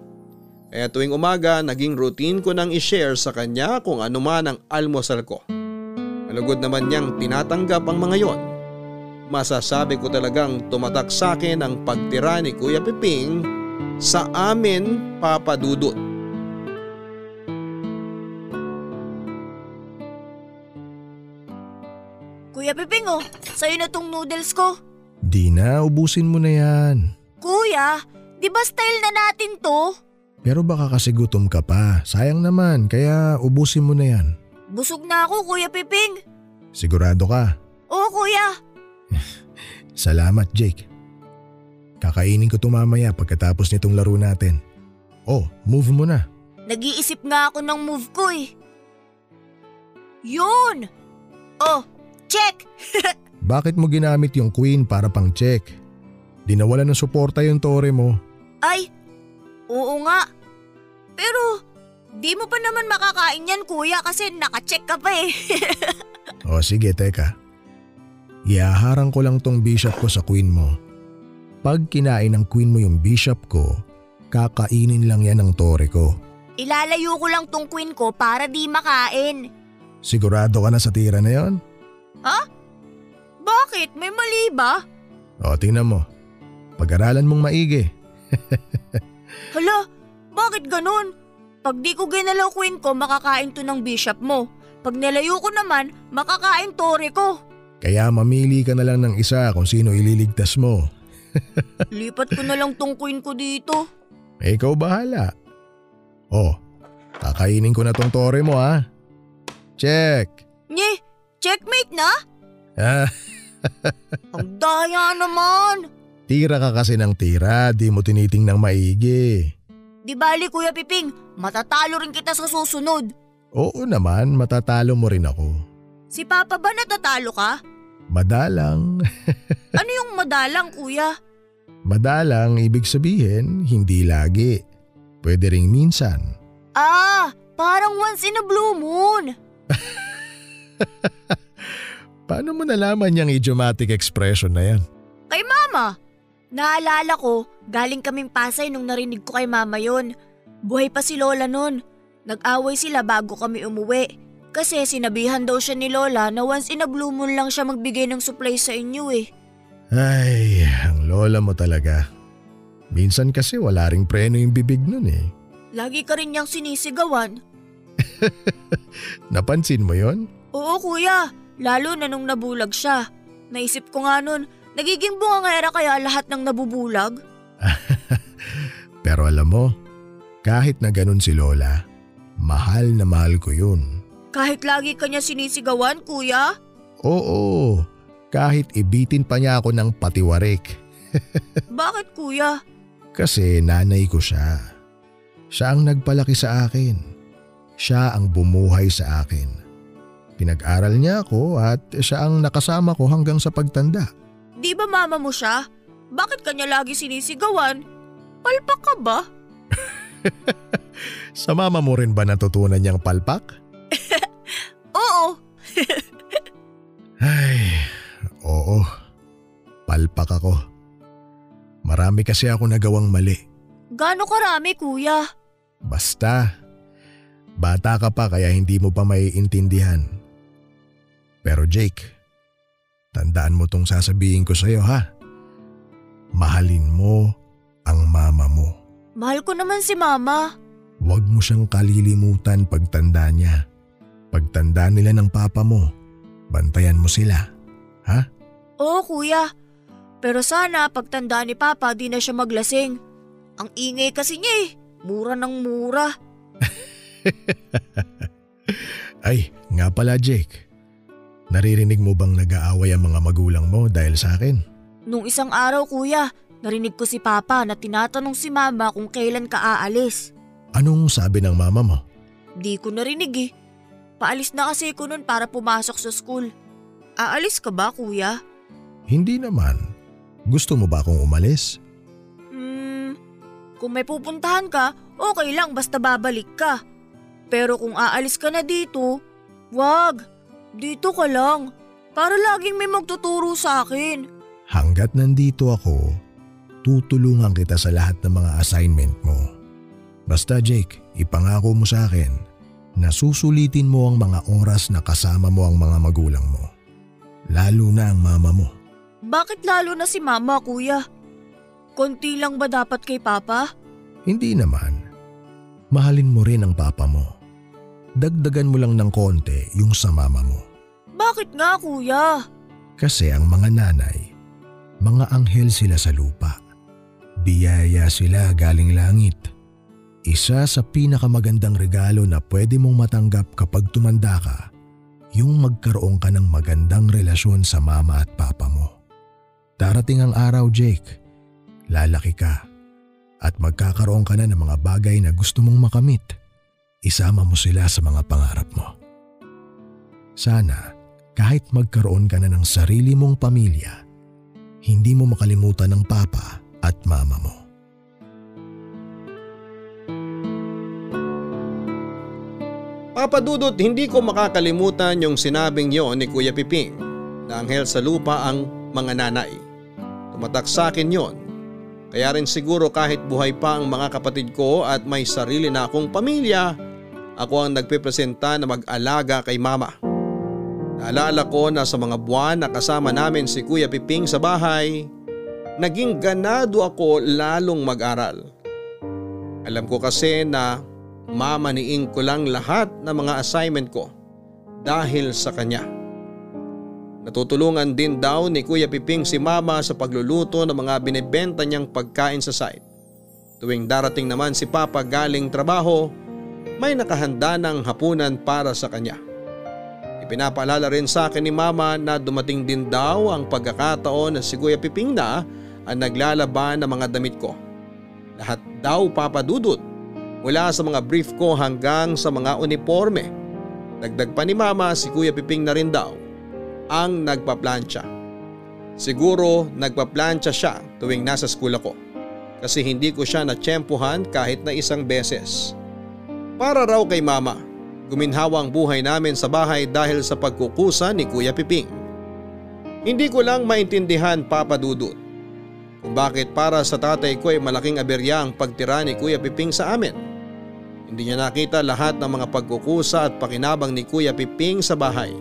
Speaker 3: Kaya tuwing umaga naging routine ko nang ishare sa kanya kung ano man ang almusal ko. Malugod naman niyang tinatanggap ang mga yon. Masasabi ko talagang tumatak sa akin ang pagtira ni Kuya Piping sa amin papadudot.
Speaker 5: Kuya Piping oh, sa'yo na tong noodles ko.
Speaker 6: Di na, ubusin mo na yan.
Speaker 5: Kuya, di ba style na natin to?
Speaker 6: Pero baka kasi gutom ka pa. Sayang naman, kaya ubusin mo na yan.
Speaker 5: Busog na ako, Kuya Piping.
Speaker 6: Sigurado ka.
Speaker 5: Oo, Kuya.
Speaker 6: Salamat, Jake. Kakainin ko ito mamaya pagkatapos nitong laro natin. Oh, move mo na.
Speaker 5: Nag-iisip nga ako ng move ko eh. Yun! Oh, check!
Speaker 6: Bakit mo ginamit yung queen para pang check? Di nawala ng suporta yung tore mo.
Speaker 5: Ay, oo nga. Pero, di mo pa naman makakain yan kuya kasi nakacheck ka pa eh.
Speaker 6: O sige, teka. Iaharang ko lang tong bishop ko sa queen mo. Pag kinain ng queen mo yung bishop ko, kakainin lang yan ng tore ko.
Speaker 5: Ilalayo ko lang tong queen ko para di makain.
Speaker 6: Sigurado ka na sa tira na yon?
Speaker 5: Ha? Bakit? May mali ba?
Speaker 6: O tingnan mo. Pag-aralan mong maigi.
Speaker 5: Hala, bakit ganun? Pag di ko ginalaw queen ko, makakain to ng bishop mo. Pag nilayo ko naman, makakain tore ko.
Speaker 6: Kaya mamili ka na lang ng isa kung sino ililigtas mo.
Speaker 5: Lipat ko na lang tong queen ko dito.
Speaker 6: Eh, ikaw bahala. Oh, kakainin ko na tong tore mo ha. Check.
Speaker 5: Nye, checkmate na?
Speaker 6: Ah,
Speaker 5: Ang daya naman.
Speaker 6: tira ka kasi ng tira, di mo tiniting ng maigi.
Speaker 5: Di bali Kuya Piping, matatalo rin kita sa susunod.
Speaker 6: Oo naman, matatalo mo rin ako.
Speaker 5: Si Papa ba natatalo ka?
Speaker 6: Madalang.
Speaker 5: Ano yung madalang kuya?
Speaker 6: Madalang ibig sabihin, hindi lagi. Pwede ring minsan.
Speaker 5: Ah, parang once in a blue moon.
Speaker 6: Paano mo nalaman yung idiomatic expression na yan?
Speaker 5: Kay mama. Naalala ko, galing kaming Pasay nung narinig ko kay mama yon. Buhay pa si Lola nun. Nag-away sila bago kami umuwi. Kasi sinabihan daw siya ni Lola na once in a blue moon lang siya magbigay ng supply sa inyo eh.
Speaker 6: Ay, ang lola mo talaga. Minsan kasi wala ring preno yung bibig nun eh.
Speaker 5: Lagi ka rin niyang sinisigawan.
Speaker 6: Napansin mo yon?
Speaker 5: Oo kuya, lalo na nung nabulag siya. Naisip ko nga nun, nagiging bungangera kaya lahat ng nabubulag?
Speaker 6: Pero alam mo, kahit na ganun si Lola, mahal na mahal ko yun.
Speaker 5: Kahit lagi kanya sinisigawan, kuya?
Speaker 6: Oo, kahit ibitin pa niya ako ng patiwarik.
Speaker 5: Bakit kuya?
Speaker 6: Kasi nanay ko siya. Siya ang nagpalaki sa akin. Siya ang bumuhay sa akin. Pinag-aral niya ako at siya ang nakasama ko hanggang sa pagtanda.
Speaker 5: Di ba mama mo siya? Bakit kanya lagi sinisigawan? Palpak ka ba?
Speaker 6: Sa mama mo rin ba natutunan niyang palpak?
Speaker 5: Oo.
Speaker 6: Ay, oo. Palpak ako. Marami kasi ako nagawang mali.
Speaker 5: Gano'ng karami kuya?
Speaker 6: Basta, bata ka pa kaya hindi mo pa maiintindihan. Pero Jake, tandaan mo tong sasabihin ko sa'yo ha. Mahalin mo ang mama mo.
Speaker 5: Mahal ko naman si mama.
Speaker 6: Huwag mo siyang kalilimutan pagtanda niya. Pagtanda nila ng papa mo, bantayan mo sila. Ha?
Speaker 5: Oo kuya. Pero sana pagtanda ni Papa di na siya maglasing. Ang ingay kasi niya eh. Mura ng mura.
Speaker 6: Ay, nga pala Jake. Naririnig mo bang nag-aaway ang mga magulang mo dahil sa akin?
Speaker 5: Nung isang araw kuya, narinig ko si Papa na tinatanong si Mama kung kailan ka aalis.
Speaker 6: Anong sabi ng mama mo?
Speaker 5: Di ko narinig eh. Paalis na kasi ko nun para pumasok sa school. Aalis ka ba kuya?
Speaker 6: Hindi naman. Gusto mo ba akong umalis?
Speaker 5: Hmm, kung may pupuntahan ka, okay lang basta babalik ka. Pero kung aalis ka na dito, wag. Dito ka lang. Para laging may magtuturo sa akin.
Speaker 6: Hanggat nandito ako, tutulungan kita sa lahat ng mga assignment mo. Basta Jake, ipangako mo sa akin na susulitin mo ang mga oras na kasama mo ang mga magulang mo. Lalo na ang mama mo.
Speaker 5: Bakit lalo na si mama, kuya? Konti lang ba dapat kay papa?
Speaker 6: Hindi naman. Mahalin mo rin ang papa mo. Dagdagan mo lang ng konti yung sa mama mo.
Speaker 5: Bakit nga, kuya?
Speaker 6: Kasi ang mga nanay, mga anghel sila sa lupa. Biyaya sila galing langit. Isa sa pinakamagandang regalo na pwede mong matanggap kapag tumanda ka, yung magkaroon ka ng magandang relasyon sa mama at papa mo. Darating ang araw, Jake. Lalaki ka at magkakaroon ka na ng mga bagay na gusto mong makamit. Isama mo sila sa mga pangarap mo. Sana kahit magkaroon ka na ng sarili mong pamilya, hindi mo makalimutan ng papa at mama mo.
Speaker 3: Papadudot, hindi ko makakalimutan yung sinabing yon ni Kuya Piping na anghel sa lupa ang mga nanay. Tumatak sa akin yon. Kaya rin siguro kahit buhay pa ang mga kapatid ko at may sarili na akong pamilya, ako ang nagpipresenta na mag-alaga kay mama. Naalala ko na sa mga buwan na kasama namin si Kuya Piping sa bahay, naging ganado ako lalong mag-aral. Alam ko kasi na mamaniin ko lang lahat ng mga assignment ko dahil sa kanya. Natutulungan din daw ni Kuya Piping si Mama sa pagluluto ng mga binibenta niyang pagkain sa site. Tuwing darating naman si Papa galing trabaho, may nakahanda ng hapunan para sa kanya. Ipinapaalala rin sa akin ni Mama na dumating din daw ang pagkakataon na si Kuya Piping na ang naglalaban ng mga damit ko. Lahat daw papadudot mula sa mga brief ko hanggang sa mga uniforme. Dagdag pa ni Mama si Kuya Piping na rin daw ang nagpaplansya. Siguro nagpaplansya siya tuwing nasa school ako kasi hindi ko siya natsyempohan kahit na isang beses. Para raw kay mama, guminhawa ang buhay namin sa bahay dahil sa pagkukusa ni Kuya Piping. Hindi ko lang maintindihan Papa Dudut kung bakit para sa tatay ko ay malaking aberya ang pagtira ni Kuya Piping sa amin. Hindi niya nakita lahat ng mga pagkukusa at pakinabang ni Kuya Piping sa bahay.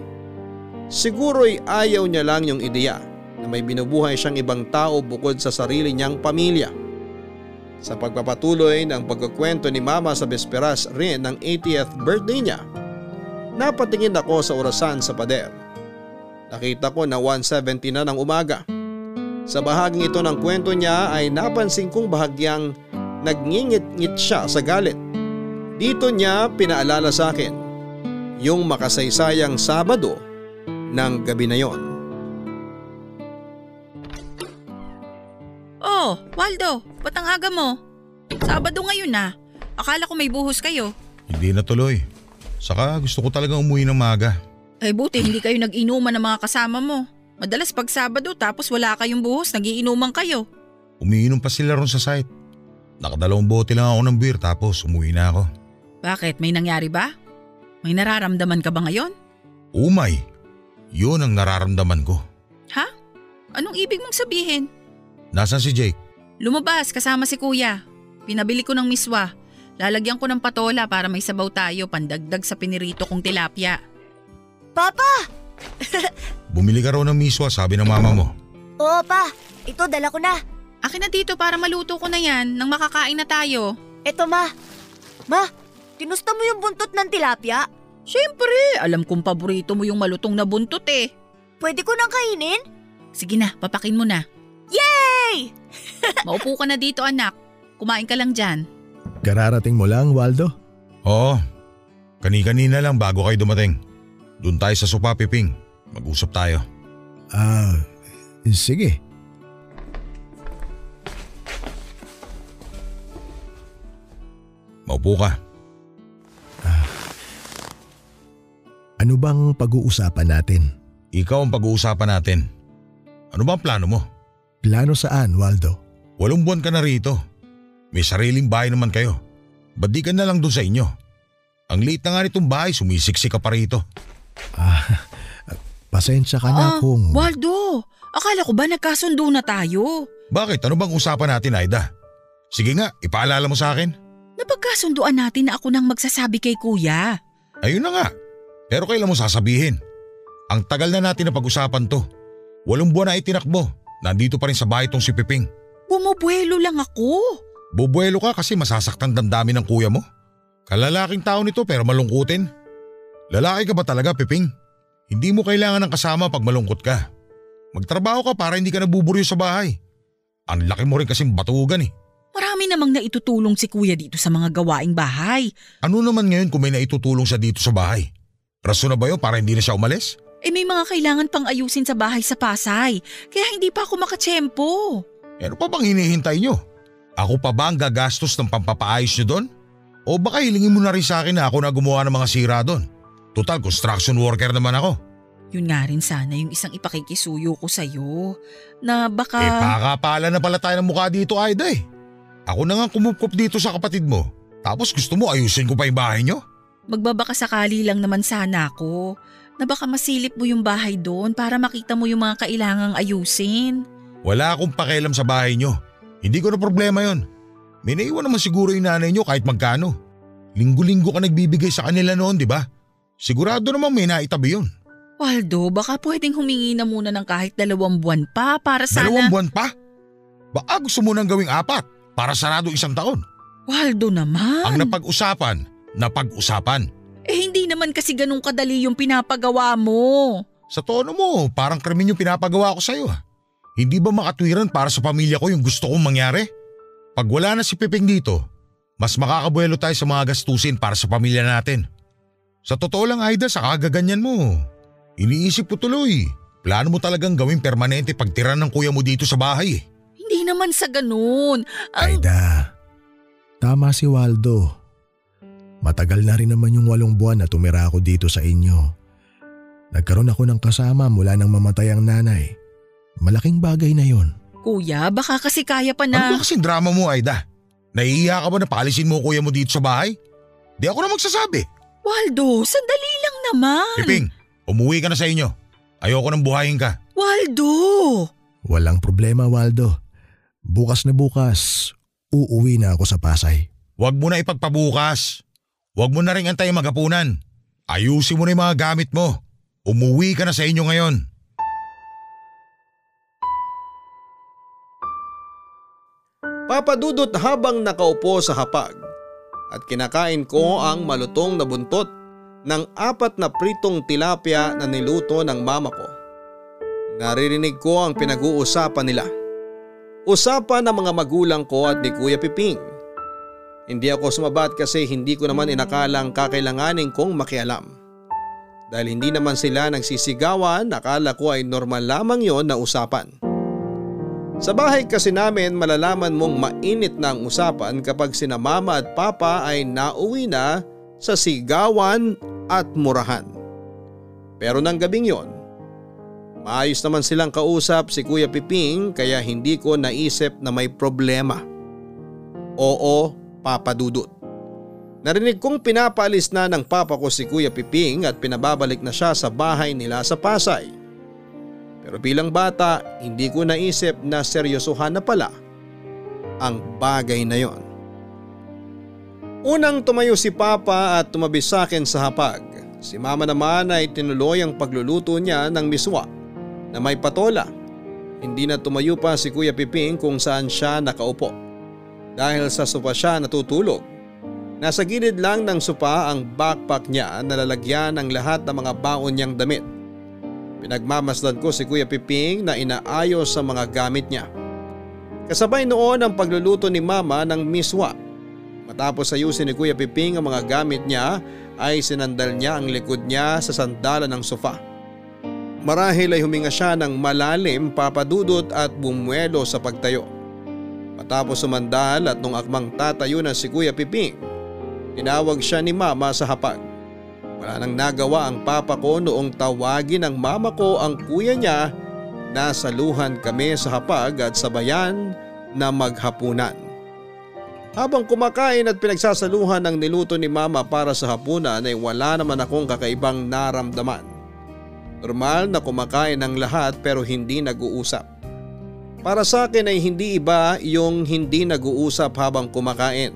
Speaker 3: Siguro'y ayaw niya lang yung ideya na may binubuhay siyang ibang tao bukod sa sarili niyang pamilya. Sa pagpapatuloy ng pagkukwento ni Mama sa besperas rin ng 80th birthday niya, napatingin ako sa orasan sa pader. Nakita ko na 1.70 na ng umaga. Sa bahaging ito ng kwento niya ay napansin kong bahagyang nagngingit-ngit siya sa galit. Dito niya pinaalala sa akin yung makasaysayang Sabado ng gabi na yon.
Speaker 4: Oh, Waldo, ba't ang aga mo? Sabado ngayon na. Akala ko may buhos kayo.
Speaker 11: Hindi na tuloy. Saka gusto ko talagang umuwi ng maga.
Speaker 4: Ay buti hindi kayo nag-inuman ng mga kasama mo. Madalas pag Sabado tapos wala kayong buhos, nagiinuman kayo.
Speaker 11: Umiinom pa sila ron sa site. Nakadalawang bote lang ako ng beer tapos umuwi na ako.
Speaker 4: Bakit? May nangyari ba? May nararamdaman ka ba ngayon?
Speaker 11: Umay, yun ang nararamdaman ko.
Speaker 4: Ha? Anong ibig mong sabihin?
Speaker 11: Nasaan si Jake?
Speaker 4: Lumabas kasama si kuya. Pinabili ko ng miswa. Lalagyan ko ng patola para may sabaw tayo pandagdag sa pinirito kong tilapia.
Speaker 5: Papa!
Speaker 11: Bumili ka raw ng miswa sabi ng mama mo.
Speaker 5: Oo pa, ito dala ko na.
Speaker 4: Akin na dito para maluto ko na yan nang makakain na tayo.
Speaker 5: Ito ma. Ma, tinusta mo yung buntot ng tilapia?
Speaker 4: Siyempre, alam kong paborito mo yung malutong na buntot eh.
Speaker 5: Pwede ko nang kainin?
Speaker 4: Sige na, papakin mo na.
Speaker 5: Yay!
Speaker 4: Maupo ka na dito anak. Kumain ka lang dyan.
Speaker 6: Kararating mo lang, Waldo?
Speaker 11: Oo, kani-kanina lang bago kayo dumating. Doon tayo sa sopa piping. Mag-usap tayo.
Speaker 6: Ah, sige.
Speaker 11: Maupo ka.
Speaker 6: Ano bang pag-uusapan natin?
Speaker 11: Ikaw ang pag-uusapan natin. Ano ba ang plano mo?
Speaker 6: Plano saan, Waldo?
Speaker 11: Walong buwan ka na rito. May sariling bahay naman kayo. Ba't di ka na lang doon sa inyo? Ang liit na nga nitong bahay, sumisiksik ka pa rito.
Speaker 6: Pasensya ka na
Speaker 4: Ah,
Speaker 6: kung...
Speaker 4: Waldo, akala ko ba nagkasundo na tayo?
Speaker 11: Bakit? Ano bang usapan natin, Aida? Sige nga, ipaalala mo sa akin.
Speaker 4: Napagkasunduan natin na ako nang magsasabi kay kuya.
Speaker 11: Ayun na nga. Pero kailan mo sasabihin? Ang tagal na natin na pag-usapan to. Walong buwan na itinakbo. Nandito pa rin sa bahay tong si Piping.
Speaker 4: Bumubuelo lang ako.
Speaker 11: Bubuelo ka kasi masasaktan damdamin ng kuya mo. Kalalaking tao nito pero malungkutin. Lalaki ka ba talaga, Piping? Hindi mo kailangan ng kasama pag malungkot ka. Magtrabaho ka para hindi ka nabuburyo sa bahay. Ang laki mo rin kasing batugan eh.
Speaker 4: Marami namang naitutulong si kuya dito sa mga gawaing bahay.
Speaker 11: Ano naman ngayon kung may naitutulong siya dito sa bahay? Rason na ba yun para hindi na siya umalis?
Speaker 4: Eh may mga kailangan pang ayusin sa bahay sa Pasay. Kaya hindi pa ako makatsyempo.
Speaker 11: Eh, ano pa bang hinihintay nyo? Ako pa ba ang gagastos ng pampapaayos nyo doon? O baka hilingin mo na rin sa akin na ako na gumawa ng mga sira doon? Total construction worker naman ako.
Speaker 4: Yun nga rin sana yung isang ipakikisuyo ko sa'yo. Na baka…
Speaker 11: Eh pakapala na pala tayo ng mukha dito Aida eh. Ako na nga kumupkop dito sa kapatid mo. Tapos gusto mo ayusin ko pa yung bahay nyo?
Speaker 4: Magbabaka sakali lang naman sana ako na baka masilip mo yung bahay doon para makita mo yung mga kailangang ayusin.
Speaker 11: Wala akong pakialam sa bahay nyo. Hindi ko na problema yon. May naiwan naman siguro yung nanay nyo kahit magkano. Linggo-linggo ka nagbibigay sa kanila noon, di ba? Sigurado naman may naitabi yun.
Speaker 4: Waldo, baka pwedeng humingi na muna ng kahit dalawang buwan pa para sana…
Speaker 11: Dalawang buwan pa? Baka gusto mo nang gawing apat para sarado isang taon.
Speaker 4: Waldo naman.
Speaker 11: Ang napag-usapan, napag-usapan.
Speaker 4: Eh hindi naman kasi ganun kadali yung pinapagawa mo.
Speaker 11: Sa tono mo, parang krimen yung pinapagawa ko sa'yo. ah. Hindi ba makatwiran para sa pamilya ko yung gusto kong mangyari? Pag wala na si Piping dito, mas makakabuelo tayo sa mga gastusin para sa pamilya natin. Sa totoo lang Aida, sa kagaganyan mo. Iniisip ko tuloy. Plano mo talagang gawing permanente pagtira ng kuya mo dito sa bahay. eh.
Speaker 4: Hindi naman sa ganun. Ang…
Speaker 6: Aida, tama si Waldo. Matagal na rin naman yung walong buwan na tumira ako dito sa inyo. Nagkaroon ako ng kasama mula nang mamatay ang nanay. Malaking bagay na yon.
Speaker 4: Kuya, baka kasi kaya pa
Speaker 11: Ano
Speaker 4: na…
Speaker 11: ba kasing drama mo Aida? Naiiya ka ba na paalisin mo kuya mo dito sa bahay? Di ako na magsasabi.
Speaker 4: Waldo, sandali lang naman.
Speaker 11: Piping, umuwi ka na sa inyo. Ayoko nang buhayin ka.
Speaker 4: Waldo!
Speaker 6: Walang problema Waldo. Bukas na bukas, uuwi na ako sa Pasay.
Speaker 11: Huwag mo na ipagpabukas. Huwag mo na rin antay magapunan. Ayusin mo na yung mga gamit mo. Umuwi ka na sa inyo ngayon.
Speaker 3: Papadudot habang nakaupo sa hapag at kinakain ko ang malutong na buntot ng apat na pritong tilapia na niluto ng mama ko. Naririnig ko ang pinag-uusapan nila. Usapan ng mga magulang ko at ni Kuya Piping. Hindi ako sumabat kasi hindi ko naman inakalang kakailanganin kong makialam. Dahil hindi naman sila nagsisigawan, akala ko ay normal lamang yon na usapan. Sa bahay kasi namin malalaman mong mainit na ang usapan kapag sina mama at papa ay nauwi na sa sigawan at murahan. Pero nang gabing yon, maayos naman silang kausap si Kuya Piping kaya hindi ko naisip na may problema. Oo, Papa Dudut. Narinig kong pinapaalis na ng papa ko si Kuya Piping at pinababalik na siya sa bahay nila sa Pasay. Pero bilang bata, hindi ko naisip na seryosohan na pala ang bagay na yon. Unang tumayo si Papa at tumabi sa akin sa hapag. Si Mama naman ay tinuloy ang pagluluto niya ng miswa na may patola. Hindi na tumayo pa si Kuya Piping kung saan siya nakaupo. Dahil sa sopa siya natutulog. Nasa gilid lang ng sopa ang backpack niya na lalagyan ng lahat ng mga baon niyang damit. Pinagmamasdan ko si Kuya Piping na inaayos sa mga gamit niya. Kasabay noon ang pagluluto ni Mama ng miswa. Matapos ayusin ni Kuya Piping ang mga gamit niya ay sinandal niya ang likod niya sa sandalan ng sofa. Marahil ay huminga siya ng malalim papadudot at bumuelo sa pagtayo. Matapos sumandal at nung akmang tatayo na si Kuya Piping, tinawag siya ni Mama sa hapag. Wala nang nagawa ang papa ko noong tawagin ng mama ko ang kuya niya Nasa luhan kami sa hapag at sabayan na maghapunan. Habang kumakain at pinagsasaluhan ng niluto ni mama para sa hapunan ay wala naman akong kakaibang naramdaman. Normal na kumakain ng lahat pero hindi nag-uusap. Para sa akin ay hindi iba yung hindi nag-uusap habang kumakain.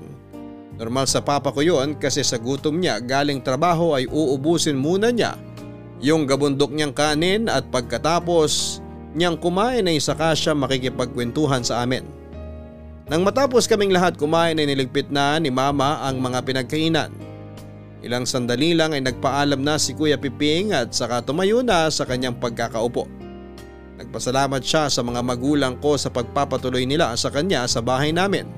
Speaker 3: Normal sa papa ko yon kasi sa gutom niya galing trabaho ay uubusin muna niya yung gabundok niyang kanin at pagkatapos niyang kumain ay saka siya makikipagkwentuhan sa amin. Nang matapos kaming lahat kumain ay niligpit na ni mama ang mga pinagkainan. Ilang sandali lang ay nagpaalam na si Kuya Piping at saka tumayo na sa kanyang pagkakaupo. Nagpasalamat siya sa mga magulang ko sa pagpapatuloy nila sa kanya sa bahay namin.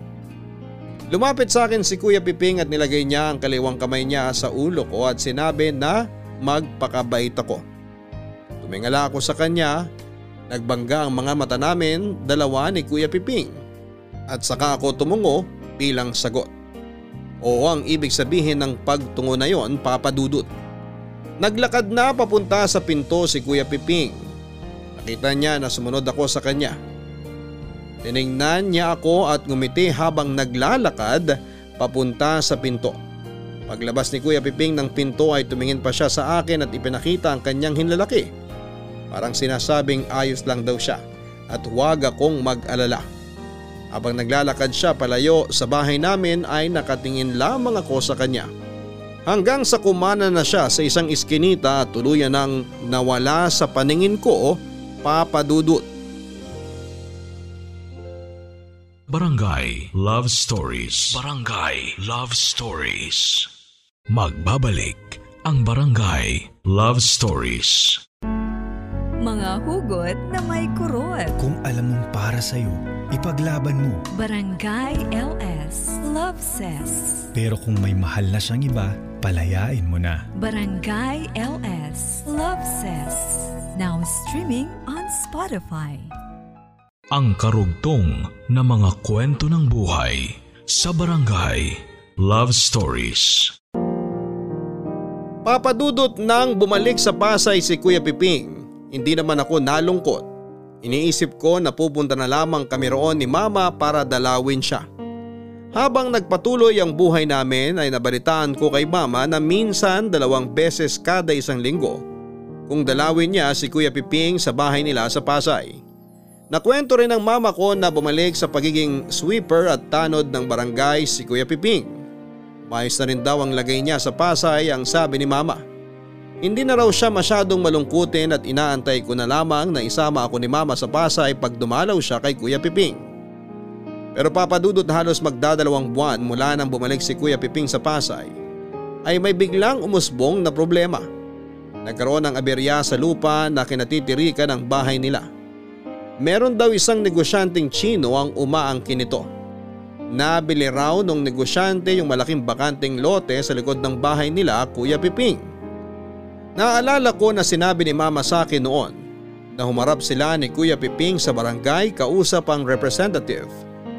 Speaker 3: Lumapit sa akin si Kuya Piping at nilagay niya ang kaliwang kamay niya sa ulo ko at sinabi na magpakabait ako. Tumingala ako sa kanya, nagbangga ang mga mata namin dalawa ni Kuya Piping at saka ako tumungo bilang sagot. Oo ang ibig sabihin ng pagtungo na yon papadudot. Naglakad na papunta sa pinto si Kuya Piping. Nakita niya na sumunod ako sa kanya. Tiningnan niya ako at ngumiti habang naglalakad papunta sa pinto. Paglabas ni Kuya Piping ng pinto ay tumingin pa siya sa akin at ipinakita ang kanyang hinlalaki. Parang sinasabing ayos lang daw siya at huwag akong mag-alala. Habang naglalakad siya palayo sa bahay namin ay nakatingin lamang ako sa kanya. Hanggang sa kumana na siya sa isang iskinita at tuluyan nang nawala sa paningin ko, papadudot.
Speaker 1: Barangay Love Stories Barangay Love Stories Magbabalik ang Barangay Love Stories
Speaker 8: Mga hugot na may kurot.
Speaker 9: Kung alam mong para sa'yo, ipaglaban mo.
Speaker 8: Barangay LS Love Says.
Speaker 9: Pero kung may mahal na siyang iba, palayain mo na.
Speaker 8: Barangay LS Love Says. Now streaming on Spotify.
Speaker 1: Ang karugtong na mga kwento ng buhay sa Barangay Love Stories
Speaker 3: Papadudot nang bumalik sa Pasay si Kuya Piping, hindi naman ako nalungkot. Iniisip ko na pupunta na lamang kami roon ni Mama para dalawin siya. Habang nagpatuloy ang buhay namin ay nabalitaan ko kay Mama na minsan dalawang beses kada isang linggo kung dalawin niya si Kuya Piping sa bahay nila sa Pasay. Nakwento rin ng mama ko na bumalik sa pagiging sweeper at tanod ng barangay si Kuya Piping. Mayos na rin daw ang lagay niya sa Pasay ang sabi ni mama. Hindi na raw siya masyadong malungkutin at inaantay ko na lamang na isama ako ni mama sa Pasay pag dumalaw siya kay Kuya Piping. Pero papadudot halos magdadalawang buwan mula nang bumalik si Kuya Piping sa Pasay ay may biglang umusbong na problema. Nagkaroon ng aberya sa lupa na kinatitirikan ng bahay nila. Meron daw isang negosyanteng Chino ang umaangkin nito. Nabili raw nung negosyante yung malaking bakanteng lote sa likod ng bahay nila Kuya Piping. Naalala ko na sinabi ni mama sa akin noon na humarap sila ni Kuya Piping sa barangay kausap ang representative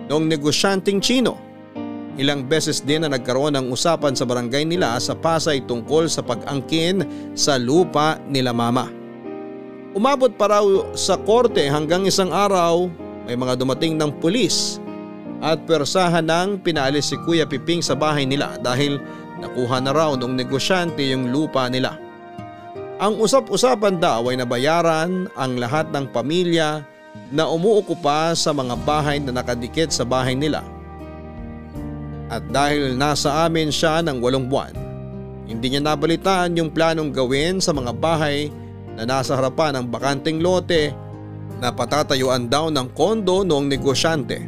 Speaker 3: ng negosyanteng Chino. Ilang beses din na nagkaroon ng usapan sa barangay nila sa Pasay tungkol sa pag-angkin sa lupa nila mama. Umabot pa raw sa korte hanggang isang araw may mga dumating ng pulis at persahan ng pinaalis si Kuya Piping sa bahay nila dahil nakuha na raw ng negosyante yung lupa nila. Ang usap-usapan daw ay nabayaran ang lahat ng pamilya na umuukupa sa mga bahay na nakadikit sa bahay nila. At dahil nasa amin siya ng walong buwan, hindi niya nabalitaan yung planong gawin sa mga bahay na nasa harapan ng bakanteng lote na patatayuan daw ng kondo noong negosyante.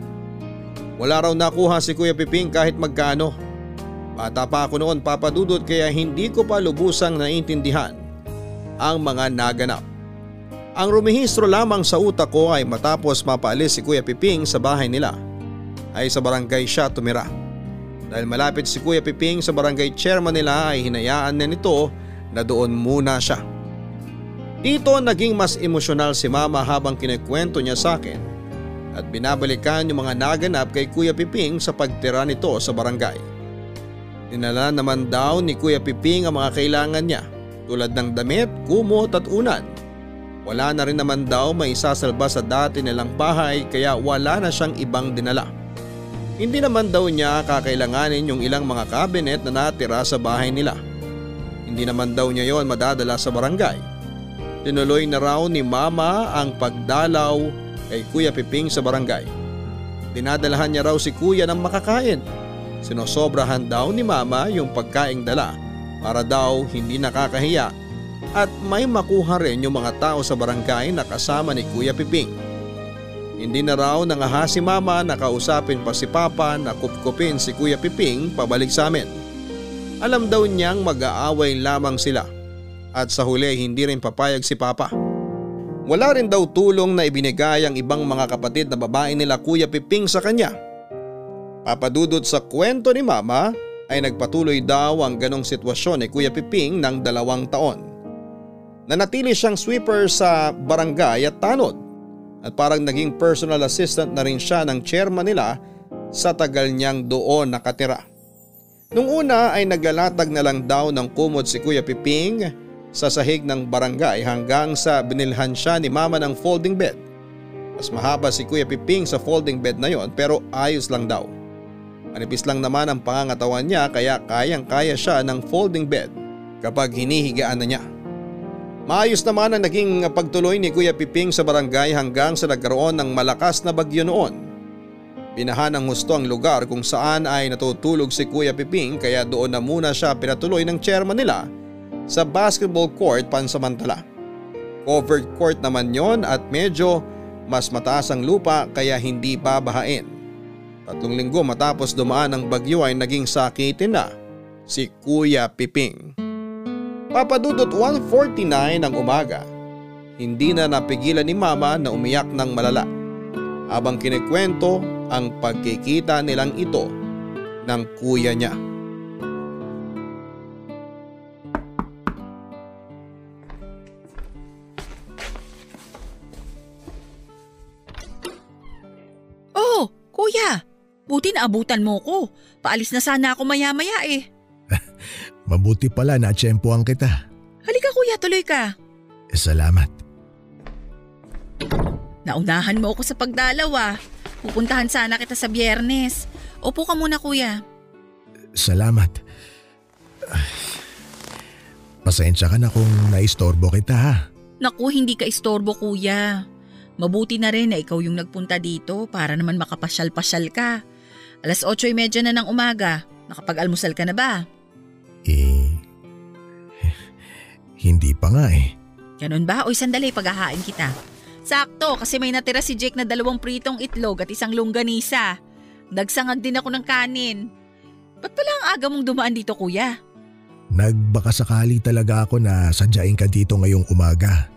Speaker 3: Wala raw nakuha si Kuya Piping kahit magkano. Bata pa ako noon papadudot kaya hindi ko pa lubusang naintindihan ang mga naganap. Ang rumihistro lamang sa utak ko ay matapos mapaalis si Kuya Piping sa bahay nila ay sa barangay siya tumira. Dahil malapit si Kuya Piping sa barangay chairman nila ay hinayaan na nito na doon muna siya. Dito naging mas emosyonal si mama habang kinikwento niya sa akin at binabalikan yung mga naganap kay Kuya Piping sa pagtira nito sa barangay. Dinala naman daw ni Kuya Piping ang mga kailangan niya tulad ng damit, kumot at unan. Wala na rin naman daw may isasalba sa dati nilang bahay kaya wala na siyang ibang dinala. Hindi naman daw niya kakailanganin yung ilang mga cabinet na natira sa bahay nila. Hindi naman daw niya yon madadala sa barangay. Tinuloy na raw ni mama ang pagdalaw kay Kuya Piping sa barangay. Dinadalahan niya raw si Kuya ng makakain. Sinosobrahan daw ni Mama yung pagkaing dala para daw hindi nakakahiya at may makuha rin yung mga tao sa barangay na kasama ni Kuya Piping. Hindi na raw nangaha si Mama na kausapin pa si Papa na kupkupin si Kuya Piping pabalik sa amin. Alam daw niyang mag-aaway lamang sila at sa huli hindi rin papayag si Papa. Wala rin daw tulong na ibinigay ang ibang mga kapatid na babae nila Kuya Piping sa kanya. Papadudot sa kwento ni Mama ay nagpatuloy daw ang ganong sitwasyon ni Kuya Piping ng dalawang taon. Nanatili siyang sweeper sa barangay at tanod at parang naging personal assistant na rin siya ng chairman nila sa tagal niyang doon nakatira. Nung una ay naglalatag na lang daw ng kumot si Kuya Piping sa sahig ng barangay hanggang sa binilhan siya ni mama ng folding bed. Mas mahaba si Kuya Piping sa folding bed na yon pero ayos lang daw. Manipis lang naman ang pangangatawan niya kaya kayang kaya siya ng folding bed kapag hinihigaan na niya. Maayos naman ang naging pagtuloy ni Kuya Piping sa barangay hanggang sa nagkaroon ng malakas na bagyo noon. Binahan ng husto ang lugar kung saan ay natutulog si Kuya Piping kaya doon na muna siya pinatuloy ng chairman nila sa basketball court pansamantala. Covered court naman yon at medyo mas mataas ang lupa kaya hindi babahain. Tatlong linggo matapos dumaan ang bagyo ay naging sakitin na si Kuya Piping. Papadudot 149 ng umaga. Hindi na napigilan ni mama na umiyak ng malala. Habang kinikwento ang pagkikita nilang ito ng kuya niya.
Speaker 4: Oh, kuya. Buti naabutan mo ko. Paalis na sana ako maya-maya eh.
Speaker 6: Mabuti pala na tsempohan kita.
Speaker 4: Halika kuya, tuloy ka.
Speaker 6: Eh, salamat.
Speaker 4: Naunahan mo ako sa pagdalaw ah. Pupuntahan sana kita sa biyernes. Upo ka muna kuya.
Speaker 6: Salamat. Pasensya ka na kung naistorbo kita ha.
Speaker 4: Naku, hindi ka istorbo kuya. Mabuti na rin na ikaw yung nagpunta dito para naman makapasyal-pasyal ka. Alas 8.30 na ng umaga. Nakapag-almusal ka na ba?
Speaker 6: Eh, hindi pa nga eh.
Speaker 4: Ganun ba? O sandali, paghahain kita. Sakto, kasi may natira si Jake na dalawang pritong itlog at isang longganisa. Nagsangag din ako ng kanin. Ba't pala ang aga mong dumaan dito kuya?
Speaker 6: Nagbaka sakali talaga ako na sadyain ka dito ngayong umaga.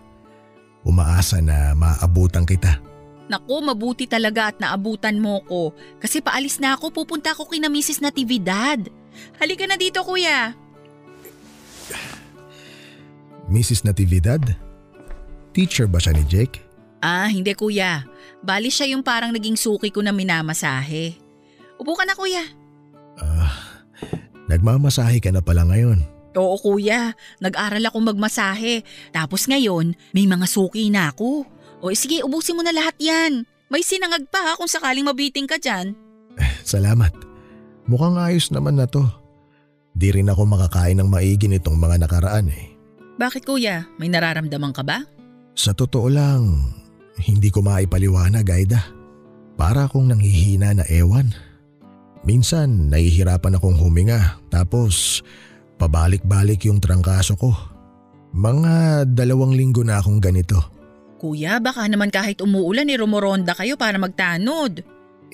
Speaker 6: Umaasa na maabutan kita.
Speaker 4: Naku, mabuti talaga at naabutan mo ko. Kasi paalis na ako, pupunta ako kina Mrs. Natividad. Halika na dito kuya.
Speaker 6: Mrs. Natividad? Teacher ba siya ni Jake?
Speaker 4: Ah, hindi kuya. Bali siya yung parang naging suki ko na minamasahe. Upo ka na kuya.
Speaker 6: Ah, nagmamasahe ka na pala ngayon.
Speaker 4: Oo kuya, nag-aral ako magmasahe. Tapos ngayon, may mga suki na ako. O sige, ubusin mo na lahat yan. May sinangag pa ha kung sakaling mabiting ka dyan.
Speaker 6: Salamat. Mukhang ayos naman na to. Di rin ako makakain ng maigi nitong mga nakaraan eh.
Speaker 4: Bakit kuya? May nararamdaman ka ba?
Speaker 6: Sa totoo lang, hindi ko maipaliwanag, Aida. Para akong nanghihina na ewan. Minsan, nahihirapan akong huminga tapos pabalik-balik yung trangkaso ko. Mga dalawang linggo na akong ganito.
Speaker 4: Kuya, baka naman kahit umuulan eh rumoronda kayo para magtanod.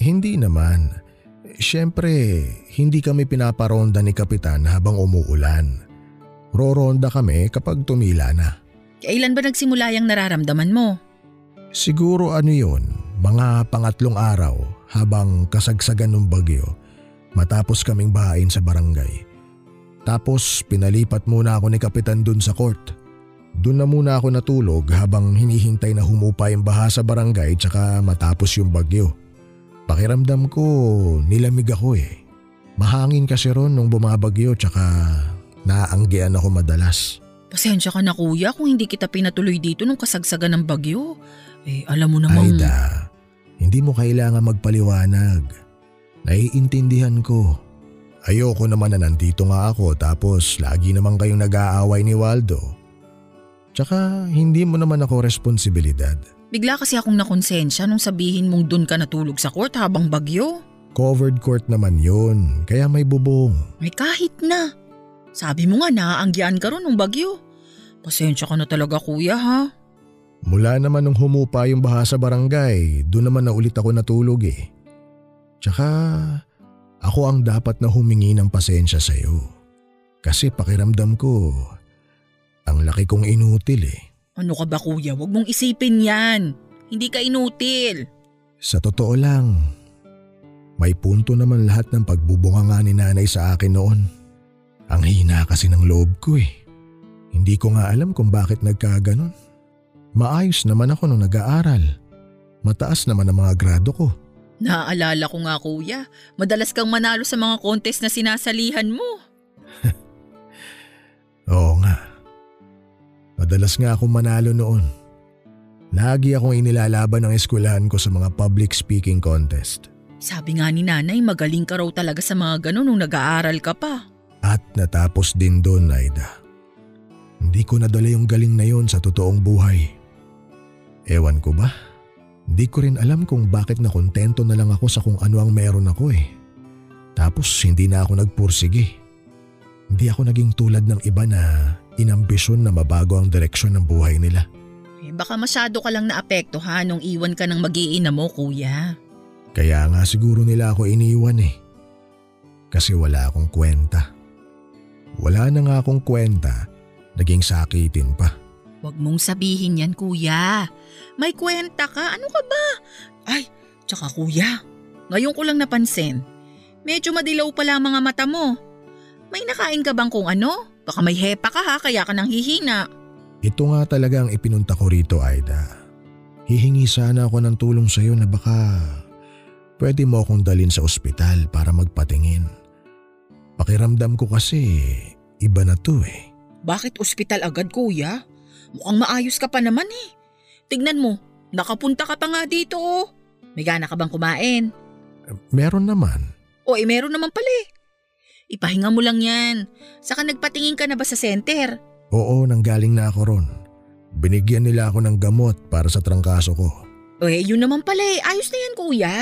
Speaker 6: Hindi naman. Siyempre, hindi kami pinaparonda ni Kapitan habang umuulan. Roronda kami kapag tumila na.
Speaker 4: Kailan ba nagsimula yung nararamdaman mo?
Speaker 6: Siguro ano yun, mga pangatlong araw habang kasagsagan ng bagyo matapos kaming bahain sa barangay. Tapos pinalipat muna ako ni Kapitan dun sa court. Doon na muna ako natulog habang hinihintay na humupa yung baha sa barangay tsaka matapos yung bagyo. Pakiramdam ko nilamig ako eh. Mahangin kasi ron nung bumabagyo tsaka naanggian ako madalas.
Speaker 4: Pasensya ka na kuya kung hindi kita pinatuloy dito nung kasagsagan ng bagyo. Eh alam mo namang…
Speaker 6: Aida, hindi mo kailangan magpaliwanag. Naiintindihan ko. Ayoko naman na nandito nga ako tapos lagi naman kayong nag-aaway ni Waldo. Tsaka hindi mo naman ako responsibilidad.
Speaker 4: Bigla kasi akong nakonsensya nung sabihin mong dun ka natulog sa court habang bagyo.
Speaker 6: Covered court naman yun, kaya may bubong.
Speaker 4: May kahit na. Sabi mo nga naaanggian ka ron ng bagyo. Pasensya ka na talaga kuya ha.
Speaker 6: Mula naman nung humupa yung baha sa barangay, doon naman na ulit ako natulog eh. Tsaka ako ang dapat na humingi ng pasensya sa'yo. Kasi pakiramdam ko, ang laki kong inutil eh.
Speaker 4: Ano ka ba kuya? Huwag mong isipin yan. Hindi ka inutil.
Speaker 6: Sa totoo lang, may punto naman lahat ng pagbubunga nga ni nanay sa akin noon. Ang hina kasi ng loob ko eh. Hindi ko nga alam kung bakit nagkaganon. Maayos naman ako nung nag-aaral. Mataas naman ang mga grado ko.
Speaker 4: Naaalala ko nga kuya, madalas kang manalo sa mga contest na sinasalihan mo.
Speaker 6: Oo nga. Madalas nga akong manalo noon. Lagi akong inilalaban ng eskwelahan ko sa mga public speaking contest.
Speaker 4: Sabi nga ni nanay magaling ka raw talaga sa mga ganun nung nag-aaral ka pa.
Speaker 6: At natapos din doon, Aida. Hindi ko nadala yung galing na yon sa totoong buhay. Ewan ko ba? Hindi ko rin alam kung bakit nakontento na lang ako sa kung ano ang meron ako eh. Tapos hindi na ako nagpursige. Hindi ako naging tulad ng iba na inambisyon na mabago ang direksyon ng buhay nila.
Speaker 4: Eh, baka masyado ka lang naapektuhan nung iwan ka ng mag-iina mo kuya.
Speaker 6: Kaya nga siguro nila ako iniwan eh. Kasi wala akong kwenta. Wala na nga akong kwenta, naging sakitin pa.
Speaker 4: Huwag mong sabihin yan kuya. May kwenta ka, ano ka ba? Ay, tsaka kuya, ngayon ko lang napansin. Medyo madilaw pala ang mga mata mo. May nakain ka bang kung ano? Baka may hepa ka ha, kaya ka nang hihina.
Speaker 6: Ito nga talaga ang ipinunta ko rito, Aida. Hihingi sana ako ng tulong sa'yo na baka pwede mo akong dalin sa ospital para magpatingin. Pakiramdam ko kasi iba na to eh.
Speaker 4: Bakit ospital agad kuya? Mukhang maayos ka pa naman eh. Tignan mo, nakapunta ka pa nga dito oh. May gana ka bang kumain?
Speaker 6: Meron naman.
Speaker 4: O eh meron naman pala eh. Ipahinga mo lang yan. Saka nagpatingin ka na ba sa center?
Speaker 6: Oo, nanggaling na ako ron. Binigyan nila ako ng gamot para sa trangkaso ko.
Speaker 4: Eh, yun naman pala eh. Ayos na yan kuya.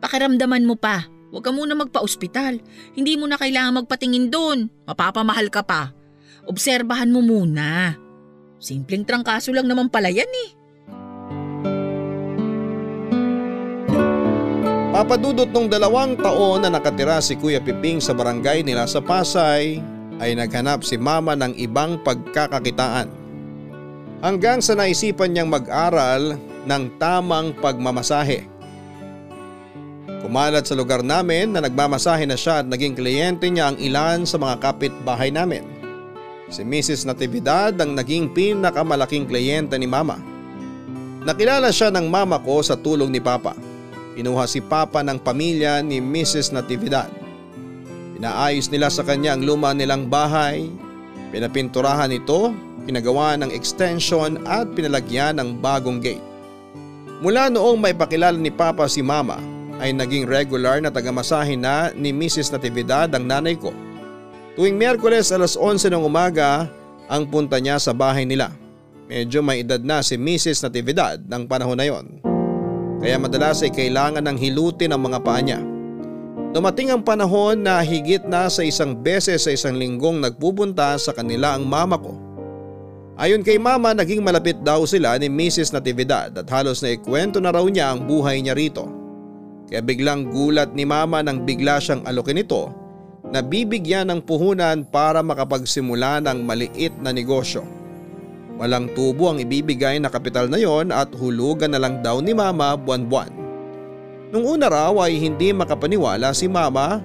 Speaker 4: Pakiramdaman mo pa. Huwag ka muna magpa-ospital. Hindi mo na kailangan magpatingin doon. Mapapamahal ka pa. Obserbahan mo muna. Simpleng trangkaso lang naman pala yan eh.
Speaker 3: Papadudot nung dalawang taon na nakatira si Kuya Piping sa barangay nila sa Pasay ay naghanap si mama ng ibang pagkakakitaan. Hanggang sa naisipan niyang mag-aral ng tamang pagmamasahe. Kumalat sa lugar namin na nagmamasahe na siya at naging kliyente niya ang ilan sa mga kapitbahay namin. Si Mrs. Natividad ang naging pinakamalaking kliyente ni mama. Nakilala siya ng mama ko sa tulong ni papa. Kinuha si papa ng pamilya ni Mrs. Natividad. Pinaayos nila sa kanya ang luma nilang bahay, pinapinturahan ito, pinagawa ng extension at pinalagyan ng bagong gate. Mula noong may pakilala ni Papa si Mama ay naging regular na tagamasahin na ni Mrs. Natividad ang nanay ko. Tuwing Miyerkules alas 11 ng umaga ang punta niya sa bahay nila. Medyo may edad na si Mrs. Natividad ng panahon na yon. Kaya madalas ay kailangan ng hilutin ang mga paa niya. Dumating ang panahon na higit na sa isang beses sa isang linggong nagpupunta sa kanila ang mama ko. Ayon kay mama naging malapit daw sila ni Mrs. Natividad at halos na ikwento na raw niya ang buhay niya rito. Kaya biglang gulat ni mama nang bigla siyang alokin ito na bibigyan ng puhunan para makapagsimula ng maliit na negosyo. Walang tubo ang ibibigay na kapital na yon at hulugan na lang daw ni mama buwan-buwan. Nung una raw ay hindi makapaniwala si mama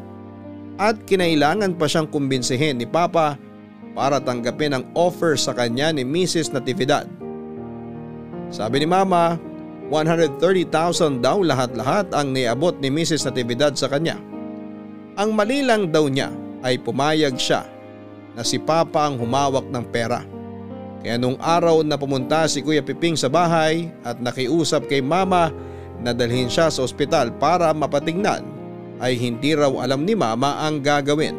Speaker 3: at kinailangan pa siyang kumbinsihin ni papa para tanggapin ang offer sa kanya ni Mrs. Natividad. Sabi ni mama, 130,000 daw lahat-lahat ang niabot ni Mrs. Natividad sa kanya. Ang mali lang daw niya ay pumayag siya na si Papa ang humawak ng pera. Kaya nung araw na pumunta si Kuya Piping sa bahay at nakiusap kay Mama na dalhin siya sa ospital para mapatingnan ay hindi raw alam ni Mama ang gagawin.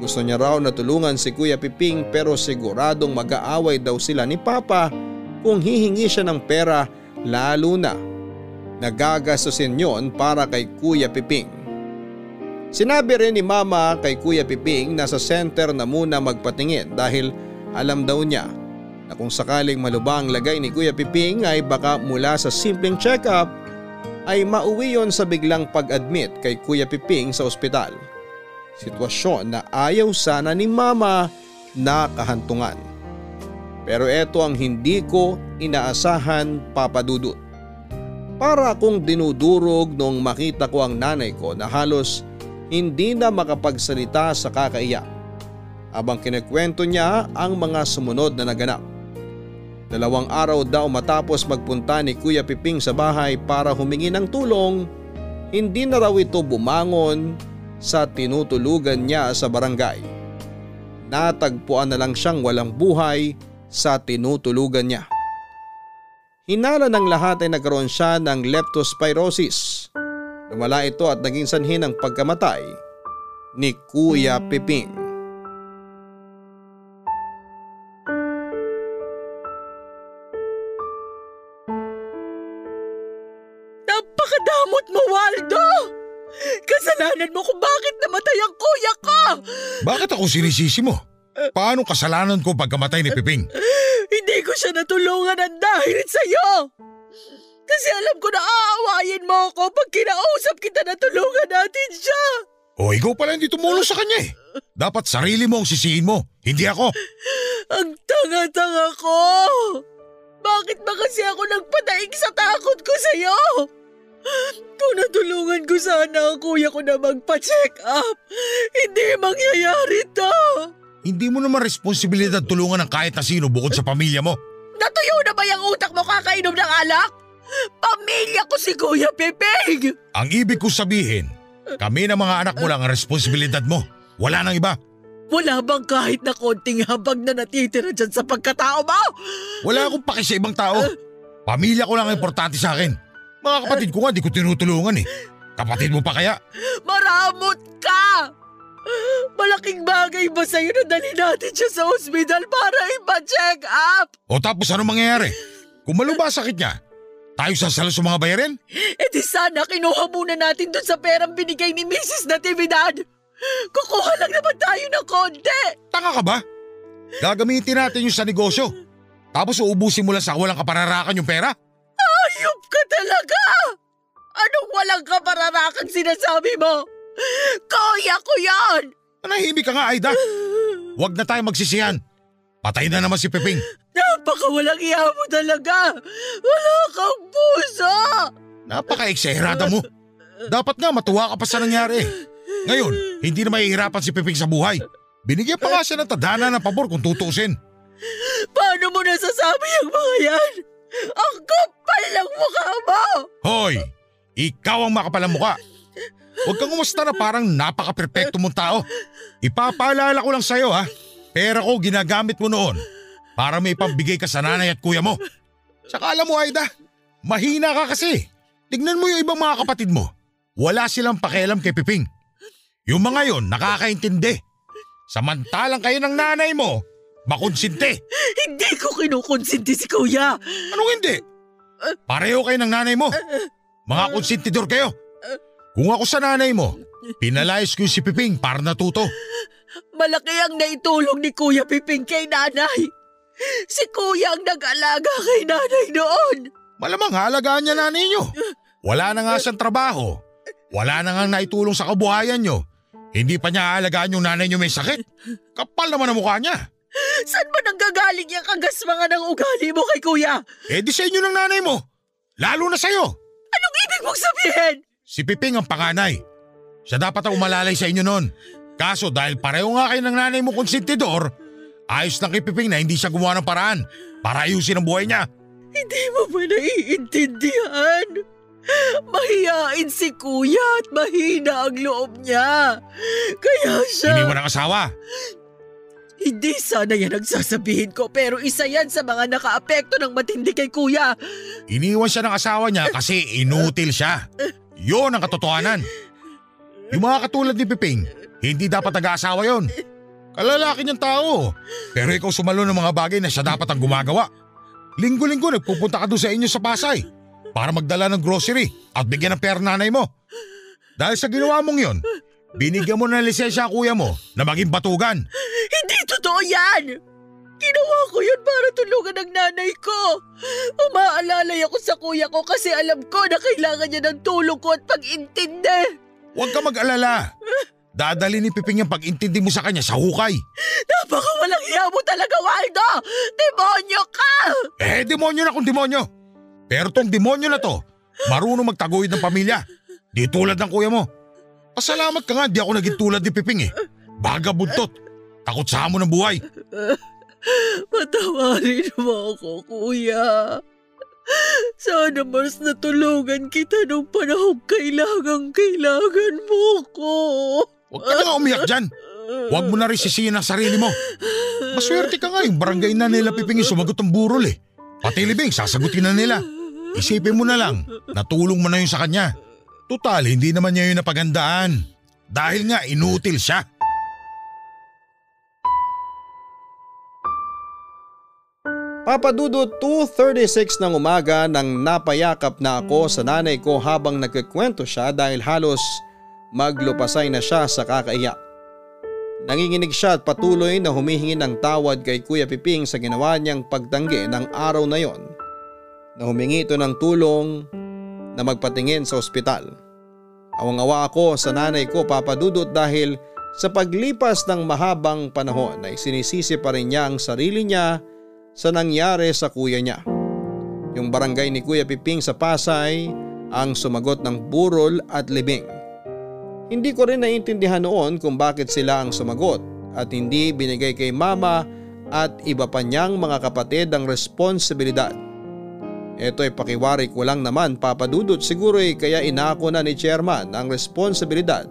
Speaker 3: Gusto niya raw na tulungan si Kuya Piping pero siguradong mag-aaway daw sila ni Papa kung hihingi siya ng pera Lalo na nagagastusin yon para kay Kuya Piping. Sinabi rin ni Mama kay Kuya Piping na sa center na muna magpatingin dahil alam daw niya na kung sakaling malubang lagay ni Kuya Piping ay baka mula sa simpleng check-up ay mauwi yon sa biglang pag-admit kay Kuya Piping sa ospital. Sitwasyon na ayaw sana ni Mama na kahantungan. Pero eto ang hindi ko inaasahan papadudot. Para akong dinudurog nung makita ko ang nanay ko na halos hindi na makapagsalita sa kakaiyak. Habang kinikwento niya ang mga sumunod na naganap. Dalawang araw daw matapos magpunta ni Kuya Piping sa bahay para humingi ng tulong, hindi na raw ito bumangon sa tinutulugan niya sa barangay. Natagpuan na lang siyang walang buhay sa tinutulugan niya. Hinala ng lahat ay nagkaroon siya ng leptospirosis. Lumala ito at naging sanhi ng pagkamatay ni Kuya Piping.
Speaker 12: Napakadamot mo, Waldo! Kasalanan mo kung bakit namatay ang kuya ko!
Speaker 11: Bakit ako sinisisi mo? Paano kasalanan ko pagkamatay ni Piping?
Speaker 12: Hindi ko siya natulungan ng dahil sa'yo! Kasi alam ko na aawayin mo ako pag kinausap kita na tulungan natin siya!
Speaker 11: O ikaw pala hindi tumulong sa kanya eh. Dapat sarili mo ang sisihin mo, hindi ako.
Speaker 12: Ang tanga-tanga ko! Bakit ba kasi ako nagpadaig sa takot ko sa'yo? Kung natulungan ko sana ang kuya ko na magpa-check up, hindi mangyayari to.
Speaker 11: Hindi mo naman responsibilidad tulungan ng kahit na sino bukod sa pamilya mo.
Speaker 12: Natuyo na ba yung utak mo kakainom ng alak? Pamilya ko si Kuya Pepeg!
Speaker 11: Ang ibig ko sabihin, kami na mga anak mo lang ang responsibilidad mo. Wala nang iba.
Speaker 12: Wala bang kahit na konting habag na natitira dyan sa pagkatao mo?
Speaker 11: Wala akong paki sa ibang tao. Pamilya ko lang ang importante sa akin. Mga kapatid ko nga di ko tinutulungan eh. Kapatid mo pa kaya?
Speaker 12: Maramot ka! Malaking bagay ba sa'yo na dali natin siya sa ospital para ipa-check up?
Speaker 11: O tapos ano mangyayari? Kung maluba sakit niya, tayo sasalo sa mga bayarin?
Speaker 12: E di sana kinuha muna natin dun sa perang binigay ni Mrs. Natividad. Kukuha lang naman tayo ng konti.
Speaker 11: Tanga ka ba? Gagamitin natin yung sa negosyo. Tapos uubusin mo lang sa walang kapararakan yung pera?
Speaker 12: Ayop ka talaga! Anong walang kapararakan sinasabi mo? Kuya ko yan!
Speaker 11: Manahimik ka nga, Aida. Huwag na tayo magsisihan. Patay na naman si Peping.
Speaker 12: Napaka walang iya mo talaga! Wala kang puso!
Speaker 11: Napaka-eksaherada mo. Dapat nga matuwa ka pa sa nangyari. Ngayon, hindi na mahihirapan si Peping sa buhay. Binigyan pa nga siya ng tadhana ng pabor kung tutuusin.
Speaker 12: Paano mo nasasabi ang mga yan? Ang kapal ng mukha mo!
Speaker 11: Hoy! Ikaw ang makapal ang mukha. Huwag kang umusta na parang napaka-perpekto mong tao. Ipapaalala ko lang sa'yo ha. Pera ko ginagamit mo noon para may pambigay ka sa nanay at kuya mo. Saka alam mo Aida, mahina ka kasi. Tignan mo yung ibang mga kapatid mo. Wala silang pakialam kay Piping. Yung mga yon nakakaintindi. Samantalang kayo ng nanay mo, makonsinte.
Speaker 12: Hindi ko kinukonsinti si kuya.
Speaker 11: Anong hindi? Pareho kayo ng nanay mo. Mga konsentidor kayo. Kung ako sa nanay mo, pinalayas ko si Piping para natuto.
Speaker 12: Malaki ang naitulong ni Kuya Piping kay nanay. Si kuya ang nag-alaga kay nanay noon.
Speaker 11: Malamang halagaan niya nanay niyo. Wala na nga siyang trabaho. Wala na nga naitulong sa kabuhayan niyo. Hindi pa niya aalagaan yung nanay niyo may sakit. Kapal naman ang mukha niya.
Speaker 12: Saan ba nanggagaling yung kagasmangan ng ugali mo kay kuya?
Speaker 11: Eh di sa inyo ng nanay mo. Lalo na sa'yo.
Speaker 12: Anong ibig mong sabihin?
Speaker 11: Si Piping ang panganay. Siya dapat ang umalalay sa inyo noon. Kaso dahil pareho nga kayo ng nanay mo konsentidor, ayos lang kay Piping na hindi siya gumawa ng paraan para ayusin ang buhay niya.
Speaker 12: Hindi mo ba naiintindihan? Mahiyain si kuya at mahina ang loob niya. Kaya siya...
Speaker 11: Iniwan ng asawa.
Speaker 12: Hindi sana yan ang sasabihin ko pero isa yan sa mga nakaapekto ng matindi kay kuya.
Speaker 11: Iniwan siya ng asawa niya kasi inutil siya. Yun ang katotohanan. Yung mga katulad ni Piping, hindi dapat nag-aasawa yon. Kalalaki niyang tao. Pero ikaw sumalo ng mga bagay na siya dapat ang gumagawa. Linggo-linggo nagpupunta ka doon sa inyo sa Pasay para magdala ng grocery at bigyan ng pera nanay mo. Dahil sa ginawa mong yon, binigyan mo ng lisensya kuya mo na maging batugan.
Speaker 12: Hindi totoo yan! Ginawa ko yun para tulungan ang nanay ko. Umaalalay ako sa kuya ko kasi alam ko na kailangan niya ng tulong ko at pag-intindi.
Speaker 11: Huwag ka mag-alala. Dadali ni Piping yung pag-intindi mo sa kanya sa hukay.
Speaker 12: Napaka walang hiya mo talaga, Waldo! Demonyo ka!
Speaker 11: Eh, demonyo na kung demonyo. Pero tong demonyo na to, marunong magtaguyod ng pamilya. Di tulad ng kuya mo. Pasalamat ka nga, di ako naging tulad ni Piping eh. Baga buntot. Takot sa hamon ng buhay.
Speaker 12: Patawarin mo ako, kuya. Sana mas natulungan kita nung panahong kailangan kailangan mo ko.
Speaker 11: Huwag ka na umiyak dyan. Huwag mo na rin sisihin ang sarili mo. Maswerte ka nga yung barangay na nila pipingin sumagot ng burol eh. Pati libing, sasagutin na nila. Isipin mo na lang, natulong mo na yun sa kanya. Tutal, hindi naman niya yun napagandaan. Dahil nga, inutil siya.
Speaker 3: Papadudo 2.36 ng umaga nang napayakap na ako sa nanay ko habang nagkikwento siya dahil halos maglupasay na siya sa kakaiyak. Nanginginig siya at patuloy na humihingi ng tawad kay Kuya Piping sa ginawa niyang pagtanggi ng araw na yon na humingi ito ng tulong na magpatingin sa ospital. Awang-awa ako sa nanay ko papadudot dahil sa paglipas ng mahabang panahon ay sinisisi pa rin niya ang sarili niya sa nangyari sa kuya niya. Yung barangay ni Kuya Piping sa Pasay ang sumagot ng burol at libing. Hindi ko rin naiintindihan noon kung bakit sila ang sumagot at hindi binigay kay mama at iba pa niyang mga kapatid ang responsibilidad. Ito ay pakiwari ko lang naman papadudot siguro ay kaya inako na ni chairman ang responsibilidad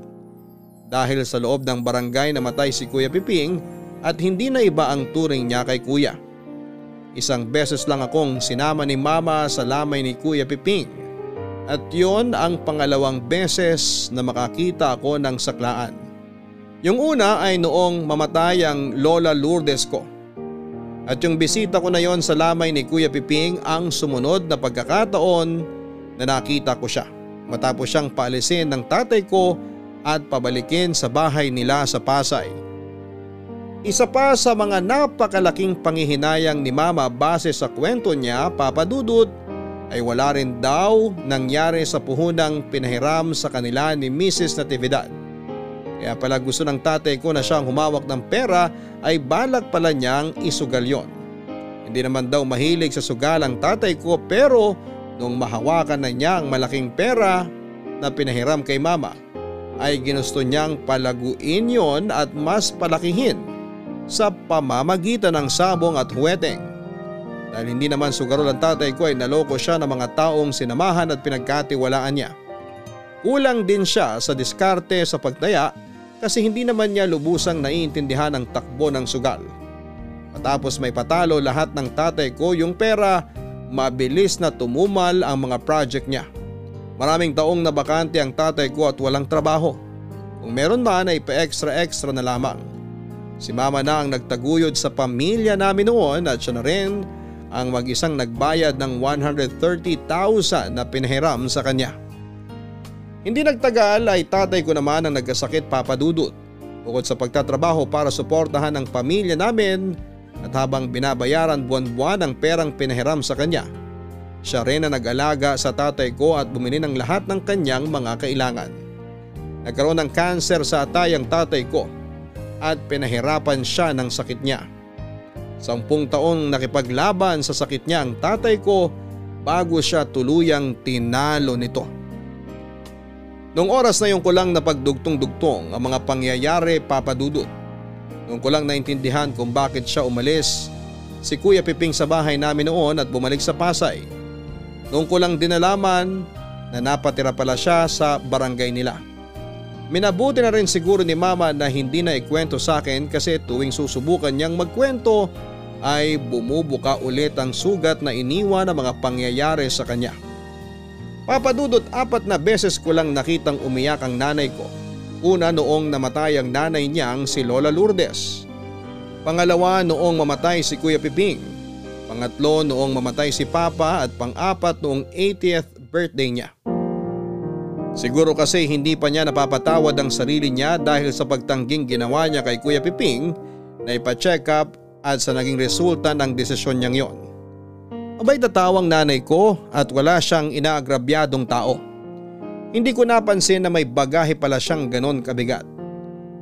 Speaker 3: dahil sa loob ng barangay namatay si Kuya Piping at hindi na iba ang turing niya kay Kuya. Isang beses lang akong sinama ni mama sa lamay ni Kuya Piping at yon ang pangalawang beses na makakita ako ng saklaan. Yung una ay noong mamatay ang Lola Lourdes ko. At yung bisita ko na yon sa lamay ni Kuya Piping ang sumunod na pagkakataon na nakita ko siya matapos siyang paalisin ng tatay ko at pabalikin sa bahay nila sa Pasay. Isa pa sa mga napakalaking pangihinayang ni mama base sa kwento niya papadudot ay wala rin daw nangyari sa puhunang pinahiram sa kanila ni Mrs. Natividad. Kaya pala gusto ng tatay ko na siyang humawak ng pera ay balak pala niyang isugal yon. Hindi naman daw mahilig sa sugal ang tatay ko pero nung mahawakan na niya ang malaking pera na pinahiram kay mama ay ginusto niyang palaguin yon at mas palakihin sa pamamagitan ng sabong at huweteng. Dahil hindi naman sugarol ang tatay ko ay naloko siya ng mga taong sinamahan at pinagkatiwalaan niya. Kulang din siya sa diskarte sa pagtaya kasi hindi naman niya lubusang naiintindihan ang takbo ng sugal. Matapos may patalo lahat ng tatay ko yung pera, mabilis na tumumal ang mga project niya. Maraming taong nabakante ang tatay ko at walang trabaho. Kung meron man ay pa-extra-extra na lamang. Si mama na ang nagtaguyod sa pamilya namin noon at siya na rin ang mag-isang nagbayad ng 130,000 na pinahiram sa kanya. Hindi nagtagal ay tatay ko naman ang nagkasakit papadudot. Bukod sa pagtatrabaho para suportahan ang pamilya namin at habang binabayaran buwan-buwan ang perang pinahiram sa kanya. Siya rin ang nag-alaga sa tatay ko at bumili ng lahat ng kanyang mga kailangan. Nagkaroon ng kanser sa atay ang tatay ko at pinahirapan siya ng sakit niya. Sampung taong nakipaglaban sa sakit niya ang tatay ko bago siya tuluyang tinalo nito. Noong oras na yung ko lang napagdugtong-dugtong ang mga pangyayari papadudot. Noong ko lang naintindihan kung bakit siya umalis si Kuya Piping sa bahay namin noon at bumalik sa Pasay. Noong ko lang dinalaman na napatira pala siya sa barangay nila. Minabuti na rin siguro ni mama na hindi na ikwento sa akin kasi tuwing susubukan niyang magkwento ay bumubuka ulit ang sugat na iniwan ng mga pangyayari sa kanya. Papadudot apat na beses ko lang nakitang umiyak ang nanay ko. Una noong namatay ang nanay niyang si Lola Lourdes. Pangalawa noong mamatay si Kuya Piping. Pangatlo noong mamatay si Papa at pang-apat noong 80th birthday niya. Siguro kasi hindi pa niya napapatawad ang sarili niya dahil sa pagtangging ginawa niya kay Kuya Piping na ipa-check up at sa naging resulta ng desisyon niyang yon. Abay tatawang nanay ko at wala siyang inaagrabyadong tao. Hindi ko napansin na may bagahe pala siyang ganon kabigat.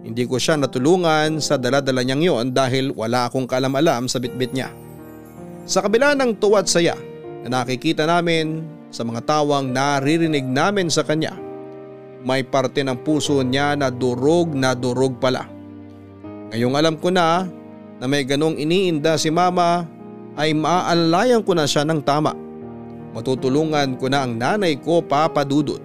Speaker 3: Hindi ko siya natulungan sa daladala niyang yon dahil wala akong kalam-alam sa bitbit niya. Sa kabila ng tuwat saya na nakikita namin sa mga tawang naririnig namin sa kanya, may parte ng puso niya na durog na durog pala. Ngayong alam ko na na may ganong iniinda si mama ay maaalayan ko na siya ng tama. Matutulungan ko na ang nanay ko papadudot.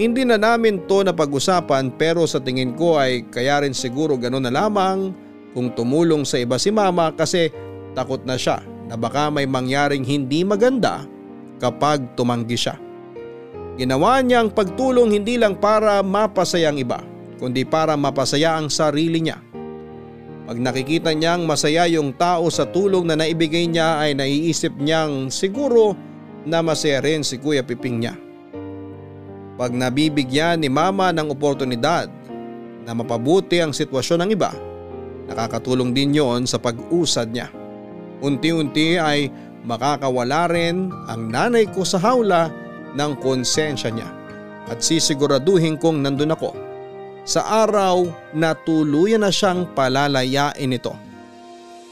Speaker 3: Hindi na namin to napag-usapan pero sa tingin ko ay kaya rin siguro gano'n na lamang kung tumulong sa iba si mama kasi takot na siya na baka may mangyaring hindi maganda kapag tumanggi siya. Ginawa niya ang pagtulong hindi lang para mapasaya ang iba, kundi para mapasaya ang sarili niya. Pag nakikita niyang masaya yung tao sa tulong na naibigay niya ay naiisip niyang siguro na masaya rin si Kuya Piping niya. Pag nabibigyan ni Mama ng oportunidad na mapabuti ang sitwasyon ng iba, nakakatulong din yon sa pag-usad niya. Unti-unti ay makakawala rin ang nanay ko sa hawla ng konsensya niya at sisiguraduhin kong nandun ako sa araw na tuluyan na siyang palalayain ito.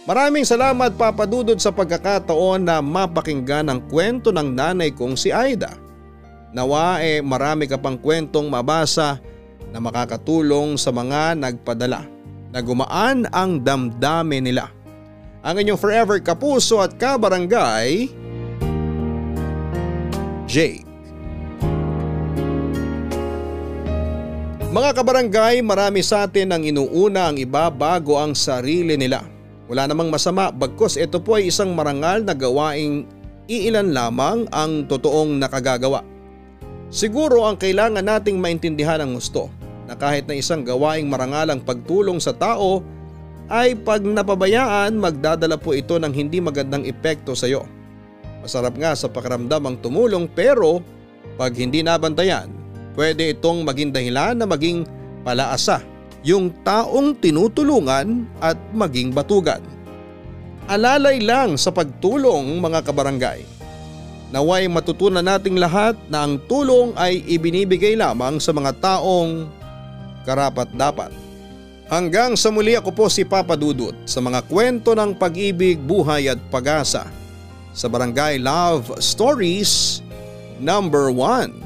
Speaker 3: Maraming salamat papadudod sa pagkakataon na mapakinggan ang kwento ng nanay kong si Aida. Nawa eh marami ka pang kwentong mabasa na makakatulong sa mga nagpadala na gumaan ang damdamin nila ang inyong forever kapuso at kabarangay, Jake. Mga kabarangay, marami sa atin ang inuuna ang iba bago ang sarili nila. Wala namang masama bagkos ito po ay isang marangal na gawaing iilan lamang ang totoong nakagagawa. Siguro ang kailangan nating maintindihan ang gusto na kahit na isang gawaing marangal ang pagtulong sa tao ay pag napabayaan magdadala po ito ng hindi magandang epekto sa iyo. Masarap nga sa pakiramdam ang tumulong pero pag hindi nabantayan, pwede itong maging dahilan na maging palaasa yung taong tinutulungan at maging batugan. Alalay lang sa pagtulong mga kabarangay. Naway matutunan nating lahat na ang tulong ay ibinibigay lamang sa mga taong karapat dapat. Hanggang sa muli ako po si Papa Dudut sa mga kwento ng pag-ibig, buhay at pag-asa sa Barangay Love Stories number 1.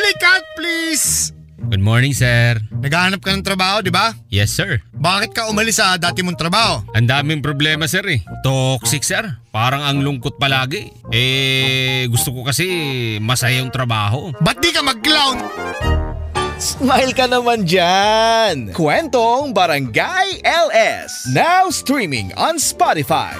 Speaker 13: Next applicant please!
Speaker 14: Good morning, sir.
Speaker 13: Naghahanap ka ng trabaho, di ba?
Speaker 14: Yes, sir.
Speaker 13: Bakit ka umalis sa dati mong trabaho?
Speaker 14: Ang daming problema, sir eh. Toxic, sir. Parang ang lungkot palagi. Eh, gusto ko kasi masaya yung trabaho.
Speaker 13: Ba't di ka mag-clown?
Speaker 10: Smile ka naman dyan! Kwentong Barangay LS. Now streaming on Spotify.